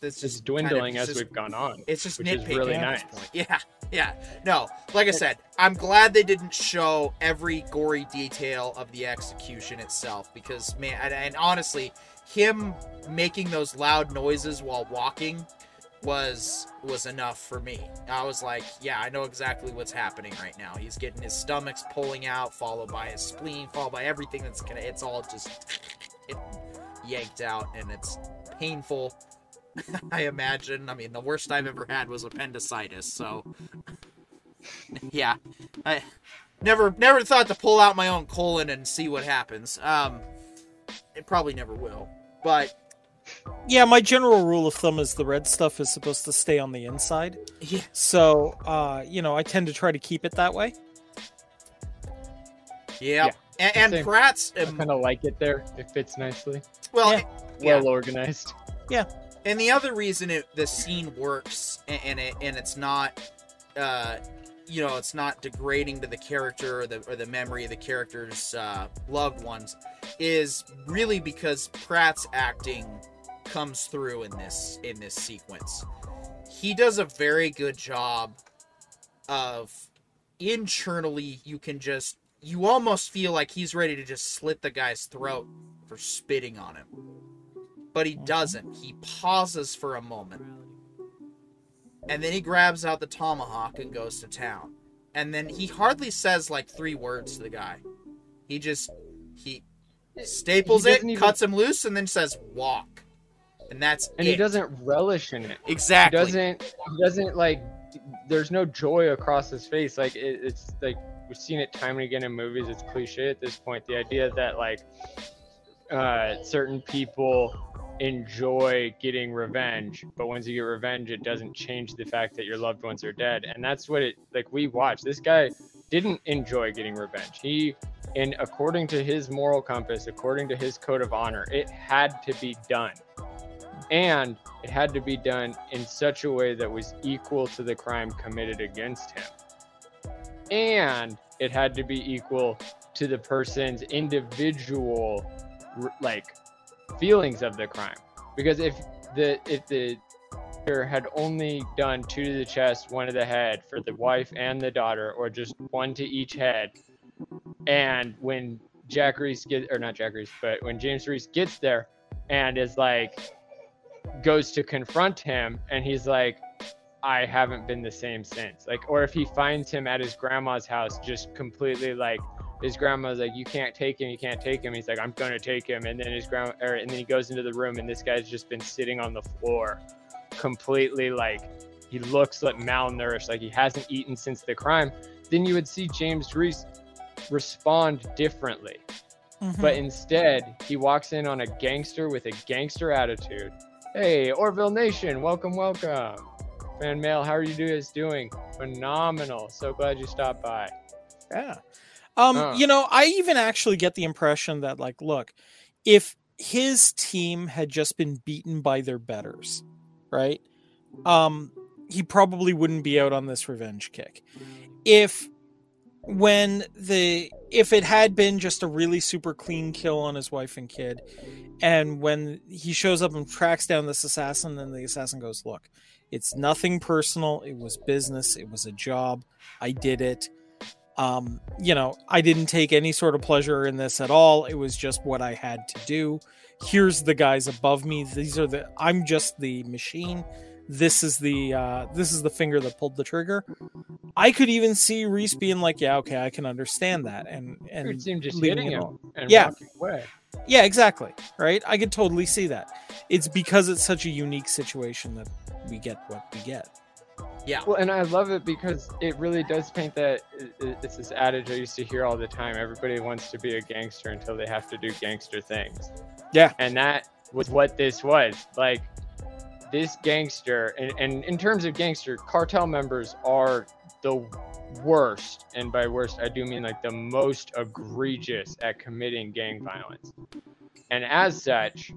that's It's just dwindling kind of, as just, we've gone on. it's just which is nitpicking really nice. point yeah yeah, no. Like I said, I'm glad they didn't show every gory detail of the execution itself because man, and, and honestly, him making those loud noises while walking was was enough for me. I was like, yeah, I know exactly what's happening right now. He's getting his stomach's pulling out, followed by his spleen, followed by everything that's gonna. It's all just it yanked out, and it's painful. I imagine. I mean, the worst I've ever had was appendicitis. So, yeah, I never never thought to pull out my own colon and see what happens. Um, it probably never will, but Yeah, my general rule of thumb is the red stuff is supposed to stay on the inside. yeah, So, uh, you know, I tend to try to keep it that way. yeah. Yeah, And, and same. Pratt's I um, kind of like it there. It fits nicely. well, Yeah. yeah. Well organized. And the other reason it, the scene works and, and it and it's not uh you know it's not degrading to the character or the or the memory of the character's uh, loved ones is really because Pratt's acting comes through in this in this sequence. He does a very good job of internally you can just you almost feel like he's ready to just slit the guy's throat for spitting on him but he doesn't. He pauses for a moment. And then he grabs out the tomahawk and goes to town. And then he hardly says like three words to the guy. He just he staples He it, even- cuts him loose, and then says walk. And that's And it. he doesn't relish in it. exactly. He doesn't. He doesn't like. There's no joy across his face. Like it, it's like we've seen it time and again in movies. It's cliche at this point. The idea that like uh, certain people enjoy getting revenge, but once you get revenge, it doesn't change the fact that your loved ones are dead. And that's what it like. We watched. This guy didn't enjoy getting revenge. He, in according to his moral compass, according to his code of honor, it had to be done and it had to be done in such a way that was equal to the crime committed against him and it had to be equal to the person's individual like feelings of the crime. Because if the if the had only done two to the chest one to the head for the wife and the daughter or just one to each head and when jack reese get or not jack reese but when james reese gets there and is like goes to confront him and he's like i haven't been the same since. Like or if he finds him at his grandma's house just completely like his grandma's like you can't take him you can't take him. He's like i'm gonna take him. And then his grandma or, and then he goes into the room and this guy's just been sitting on the floor completely like he looks like malnourished like he hasn't eaten since the crime. Then you would see james reese respond differently Mhm. but instead he walks in on a gangster with a gangster attitude. Hey orville nation welcome welcome. Fan mail how are you guys doing? Phenomenal. So glad you stopped by. Yeah. Um, Uh. you know, I even actually get the impression that like, look, if his team had just been beaten by their betters, right? Um, he probably wouldn't be out on this revenge kick. If when the if it had been just a really super clean kill on his wife and kid, and when he shows up and tracks down this assassin, then the assassin goes, Look, it's nothing personal, it was business, it was a job, I did it um you know i didn't take any sort of pleasure in this at all. It was just what i had to do. Here's the guys above me. These are the i'm just the machine. This is the uh this is the finger that pulled the trigger. I could even see reese being like yeah okay i can understand that and and it seemed just leaving it him and Yeah. walking away. Yeah exactly right? I could totally see that. It's because it's such a unique situation that we get what we get yeah. Well, and I love it because it really does paint that it- it's this adage I used to hear all the time. Everybody wants to be a gangster until they have to do gangster things. Yeah. And that was what this was. Like this gangster, and, and in terms of gangster, cartel members are the worst. And by worst, I do mean like the most egregious at committing gang violence. And as such,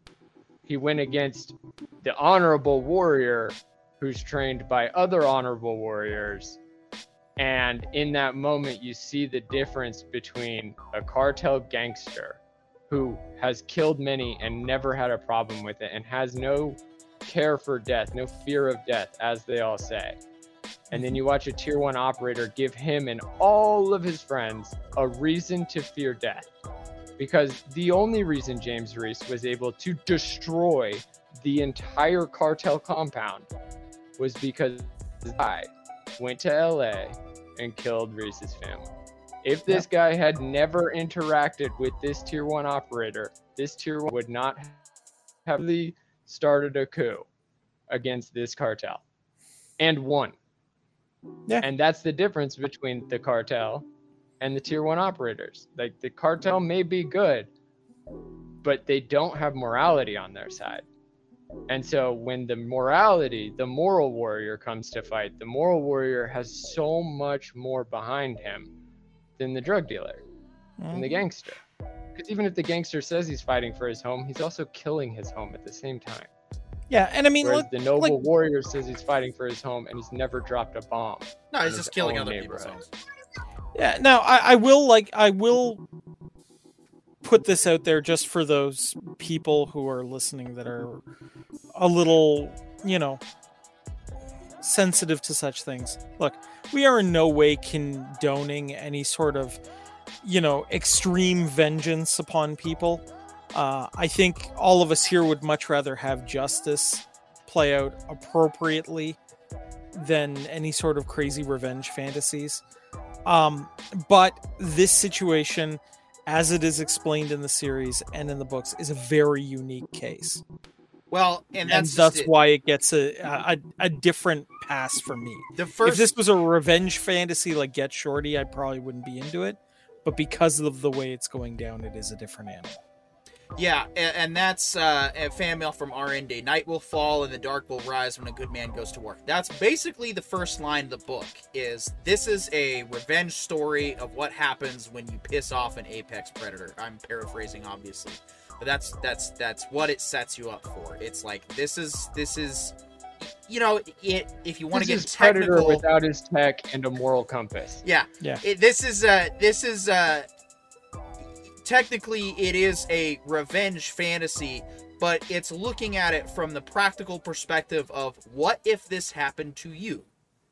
he went against the honorable warrior who's trained by other honorable warriors. And in that moment, you see the difference between a cartel gangster who has killed many and never had a problem with it and has no care for death, no fear of death, as they all say. And then you watch a tier one operator give him and all of his friends a reason to fear death. Because the only reason James Reese was able to destroy the entire cartel compound was because I went to LA and killed Reese's family. If this guy had never interacted with this tier one operator, this tier one would not have really started a coup against this cartel and won. Yeah. And that's the difference between the cartel and the tier one operators. Like the cartel may be good, but they don't have morality on their side. And so when the morality, the moral warrior comes to fight, the moral warrior has so much more behind him than the drug dealer and the mm-hmm. gangster. Because even if the gangster says he's fighting for his home, he's also killing his home at the same time. Yeah, and I mean, look, the noble like- warrior says he's fighting for his home and he's never dropped a bomb. No, he's just killing other people's homes. Yeah, now I, I will like I will put this out there just for those people who are listening that are a little, you know, sensitive to such things. Look, we are in no way condoning any sort of, you know, extreme vengeance upon people. Uh, I think all of us here would much rather have justice play out appropriately than any sort of crazy revenge fantasies. Um, but this situation, as it is explained in the series and in the books, is a very unique case, Well, and and, that's that's, it. why it gets a, a a different pass for me. the first. if this was a revenge fantasy like Get Shorty, I probably wouldn't be into it. But because of the way it's going down, it is a different animal. Yeah, and, and that's uh, a fan mail from Arende. Night will fall and the dark will rise when a good man goes to work. That's basically the first line of the book. Is this is a revenge story of what happens when you piss off an apex predator? I'm paraphrasing, obviously, but that's that's that's what it sets you up for. It's like this is this is, you know, it if you want to get is Predator without his tech and a moral compass. Yeah. Yeah. It, this is uh this is uh technically it is a revenge fantasy, but it's looking at it from the practical perspective of what if this happened to you.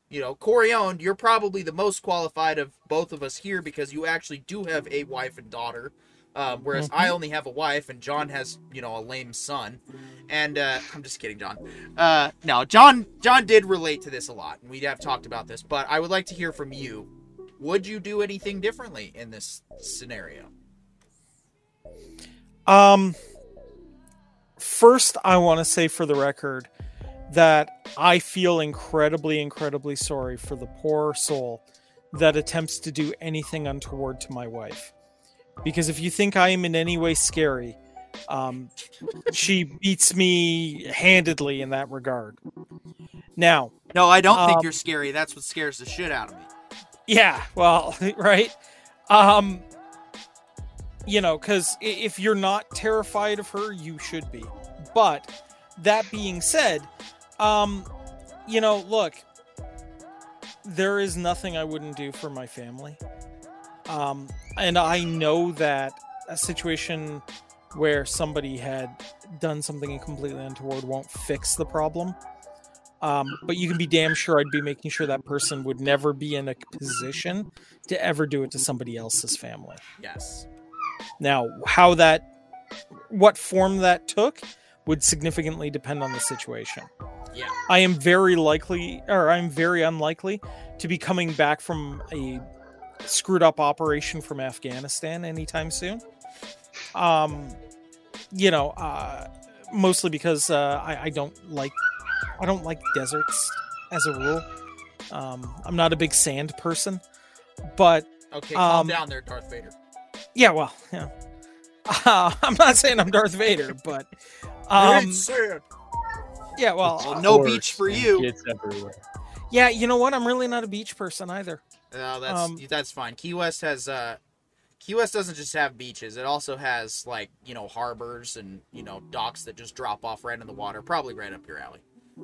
You know, Corione, you're probably the most qualified of both of us here because you actually do have a wife and daughter. Um, whereas I only have a wife and John has, you know, a lame son. And uh, I'm just kidding, John. Uh, no, John John did relate to this a lot, and we have talked about this. But I would like to hear from you. Would you do anything differently in this scenario? Um, first, I want to say for the record that I feel incredibly, incredibly sorry for the poor soul that attempts to do anything untoward to my wife. Because if you think I am in any way scary, um, she beats me handedly in that regard. Now, No, I don't Um, think you're scary. That's what scares the shit out of me. Yeah, well, right. Um you know, cuz if you're not terrified of her, you should be. But that being said, um you know, look, there is nothing I wouldn't do for my family. Um and I know that a situation where somebody had done something completely untoward won't fix the problem. Um, but you can be damn sure I'd be making sure that person would never be in a position to ever do it to somebody else's family. Yes. Now, how that, what form that took, would significantly depend on the situation. Yeah. I am very likely, or I'm very unlikely, to be coming back from a screwed up operation from Afghanistan anytime soon. Um, you know, uh, mostly because uh, I, I don't like, I don't like deserts as a rule. Um, I'm not a big sand person, but Okay, calm Um, down there, Darth Vader. Yeah, well, yeah. Uh, I'm not saying I'm Darth Vader, but um, yeah, well, Well, uh, no Force beach for you. Kids everywhere. yeah. You know what? I'm really not a beach person either. No, that's Um, that's fine. Key West has uh Key West doesn't just have beaches. It also has like, you know, harbors and, you know, docks that just drop off right in the water. Probably right up your alley.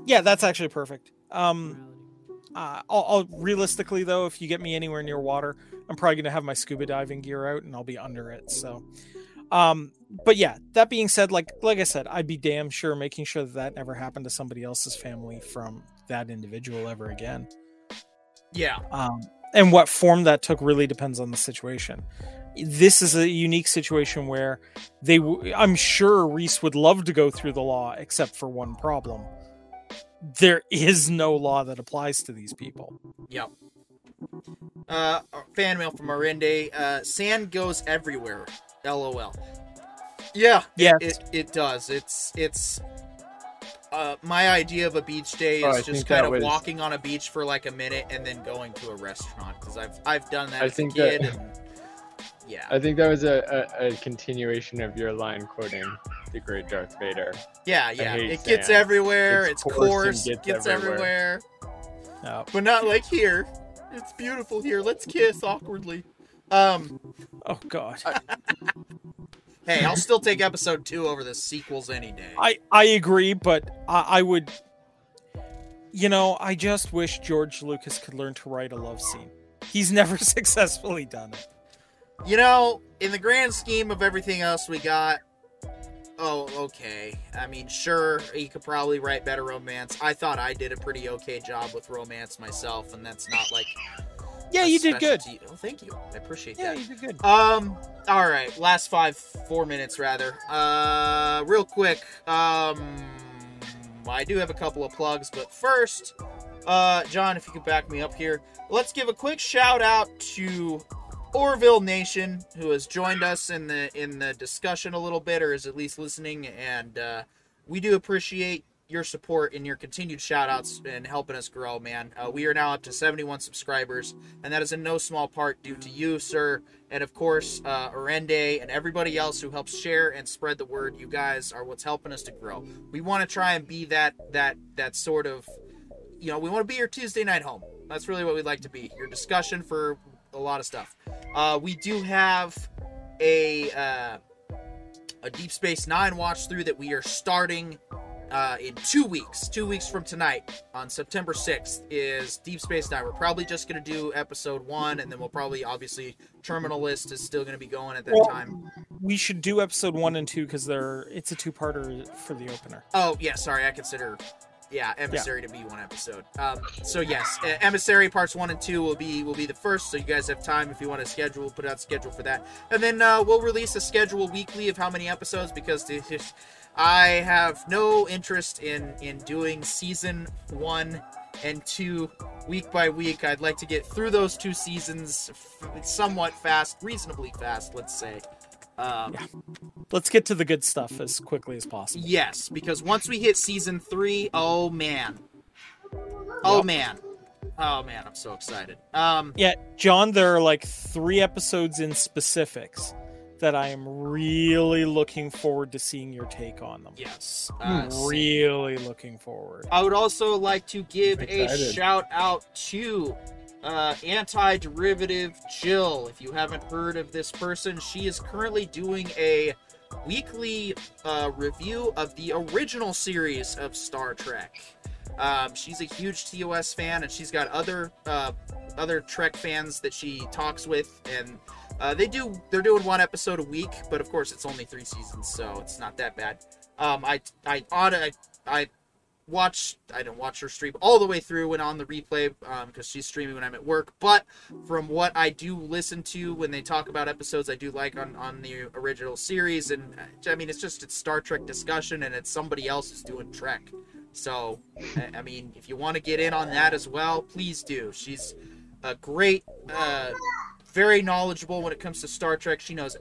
Yeah, that's actually perfect. Um, uh, I'll, I'll realistically though, if you get me anywhere near water, I'm probably gonna have my scuba diving gear out and I'll be under it. So, um, but yeah. That being said, like like I said, I'd be damn sure making sure that that never happened to somebody else's family from that individual ever again. Yeah. Um, and what form that took really depends on the situation. This is a unique situation where they, w- I'm sure Reese would love to go through the law, except for one problem. There is no law that applies to these people. Yep. Uh, fan mail from Arende. Uh, sand goes everywhere. LOL. Yeah, yeah, it, it does. It's it's. Uh, my idea of a beach day Oh, is just kind of was- walking on a beach for like a minute and then going to a restaurant because I've I've done that I as think a kid. that- and, yeah, I think that was a, a, a continuation of your line quoting the great Darth Vader. yeah, yeah. hate It gets everywhere. It's, It's coarse coarse. gets Gets, everywhere. everywhere. No. but not like here. It's beautiful here. Let's kiss awkwardly. Um. Oh God. Hey, I'll still take episode two over the sequels any day. I I agree, but I, I would. You know, I just wish George Lucas could learn to write a love scene. He's never successfully done it. You know, in the grand scheme of everything else we got, oh, okay. I mean, sure, he could probably write better romance. I thought I did a pretty okay job with romance myself, and that's not like. Yeah, you did good. Oh, thank you. I appreciate Yeah, that. Yeah, you did good. Um. All right. Last five, four minutes rather. Uh, real quick. Um, I do have a couple of plugs, but first, uh, John, if you could back me up here, let's give a quick shout out to Orville Nation, who has joined us in the in the discussion a little bit, or is at least listening, and uh, we do appreciate your support and your continued shout outs and helping us grow, man. Uh, we are now up to 71 subscribers, and that is in no small part due to you, sir, and of course, uh, Arende and everybody else who helps share and spread the word. You guys are what's helping us to grow. We want to try and be that that that sort of, you know, we want to be your Tuesday night home. That's really what we'd like to be. Your discussion for a lot of stuff. Uh, we do have a uh, a Deep Space Nine watch through that we are starting uh, in two weeks. Two weeks from tonight, on September 6th, is Deep Space Nine. We're probably just going to do episode one, and then we'll probably, obviously, Terminal List is still going to be going at that Well- time. We should do episode one and two because they're it's a two parter for the opener. Oh, yeah, sorry, I consider. Yeah, emissary to be one episode. Um, so yes, emissary parts one and two will be will be the first. So you guys have time if you want to schedule, put out schedule for that, and then uh, we'll release a schedule weekly of how many episodes because I have no interest in in doing season one and two week by week. I'd like to get through those two seasons f- somewhat fast, reasonably fast, let's say. Um, Yeah. Let's get to the good stuff as quickly as possible. Yes, because once we hit season three, oh man, oh Yep. man, oh man, I'm so excited. Um, Yeah, John, there are like three episodes in specifics that I am really looking forward to seeing your take on them. yes, uh, really looking forward. I would also like to give a shout out to uh, anti-derivative Jill. If you haven't heard of this person, she is currently doing a weekly uh, review of the original series of Star Trek. Um, she's a huge TOS fan, and she's got other uh, other Trek fans that she talks with, and uh, they do they're doing one episode a week, but of course it's only three seasons, so it's not that bad. Um, I I ought I I watch I didn't watch her stream all the way through and on the replay because she's streaming when I'm at work. But from what I do listen to when they talk about episodes, I do like on on the original series, and uh, I mean it's just it's Star Trek discussion and it's somebody else who's doing Trek. So I- I mean if you want to get in on that as well, please do. She's a great, uh, very knowledgeable when it comes to Star Trek. She knows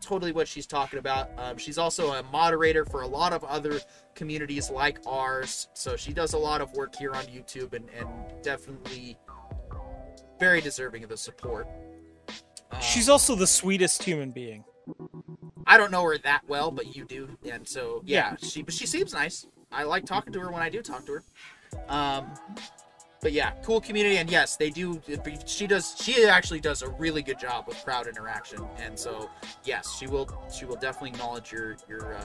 totally what she's talking about. Um, she's also a moderator for a lot of other communities like ours. So she does a lot of work here on YouTube and, and definitely very deserving of the support. Um, She's also the sweetest human being. I don't know her that well, but you do, and so yeah, she but she seems nice. I like talking to her when I do talk to her. Um, but yeah, cool community, and yes, they do. She does. She actually does a really good job with crowd interaction, and so yes, she will. She will definitely acknowledge your your uh,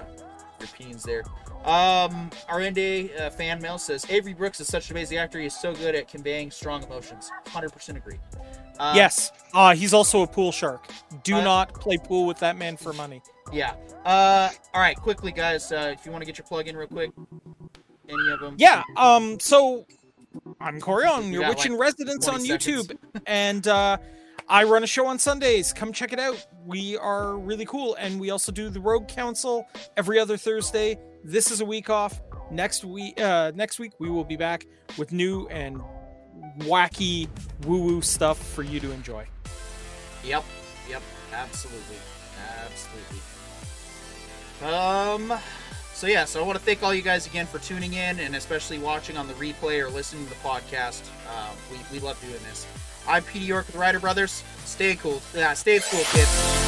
your opinions there. Um, Arende uh, fan mail says Avery Brooks is such an amazing actor. He is so good at conveying strong emotions. Hundred percent agree. Um, yes. Uh, he's also a pool shark. Do Uh, not play pool with that man for money. Yeah. Uh, all right, quickly, guys. Uh, if you want to get your plug in real quick, any of them? Yeah. Um. So I'm Corion, your witch like, in residence 20 on seconds. YouTube, and uh, I run a show on Sundays. Come check it out. We are really cool, and we also do the Rogue Council every other Thursday. This is a week off. Next week, uh, next week we will be back with new and wacky woo-woo stuff for you to enjoy. Yep, yep, absolutely, absolutely. Um, so, yeah, so I want to thank all you guys again for tuning in and especially watching on the replay or listening to the podcast. Um, we, we love doing this. I'm Petey York with Writer Brothers. Stay cool. Yeah, stay cool, kids.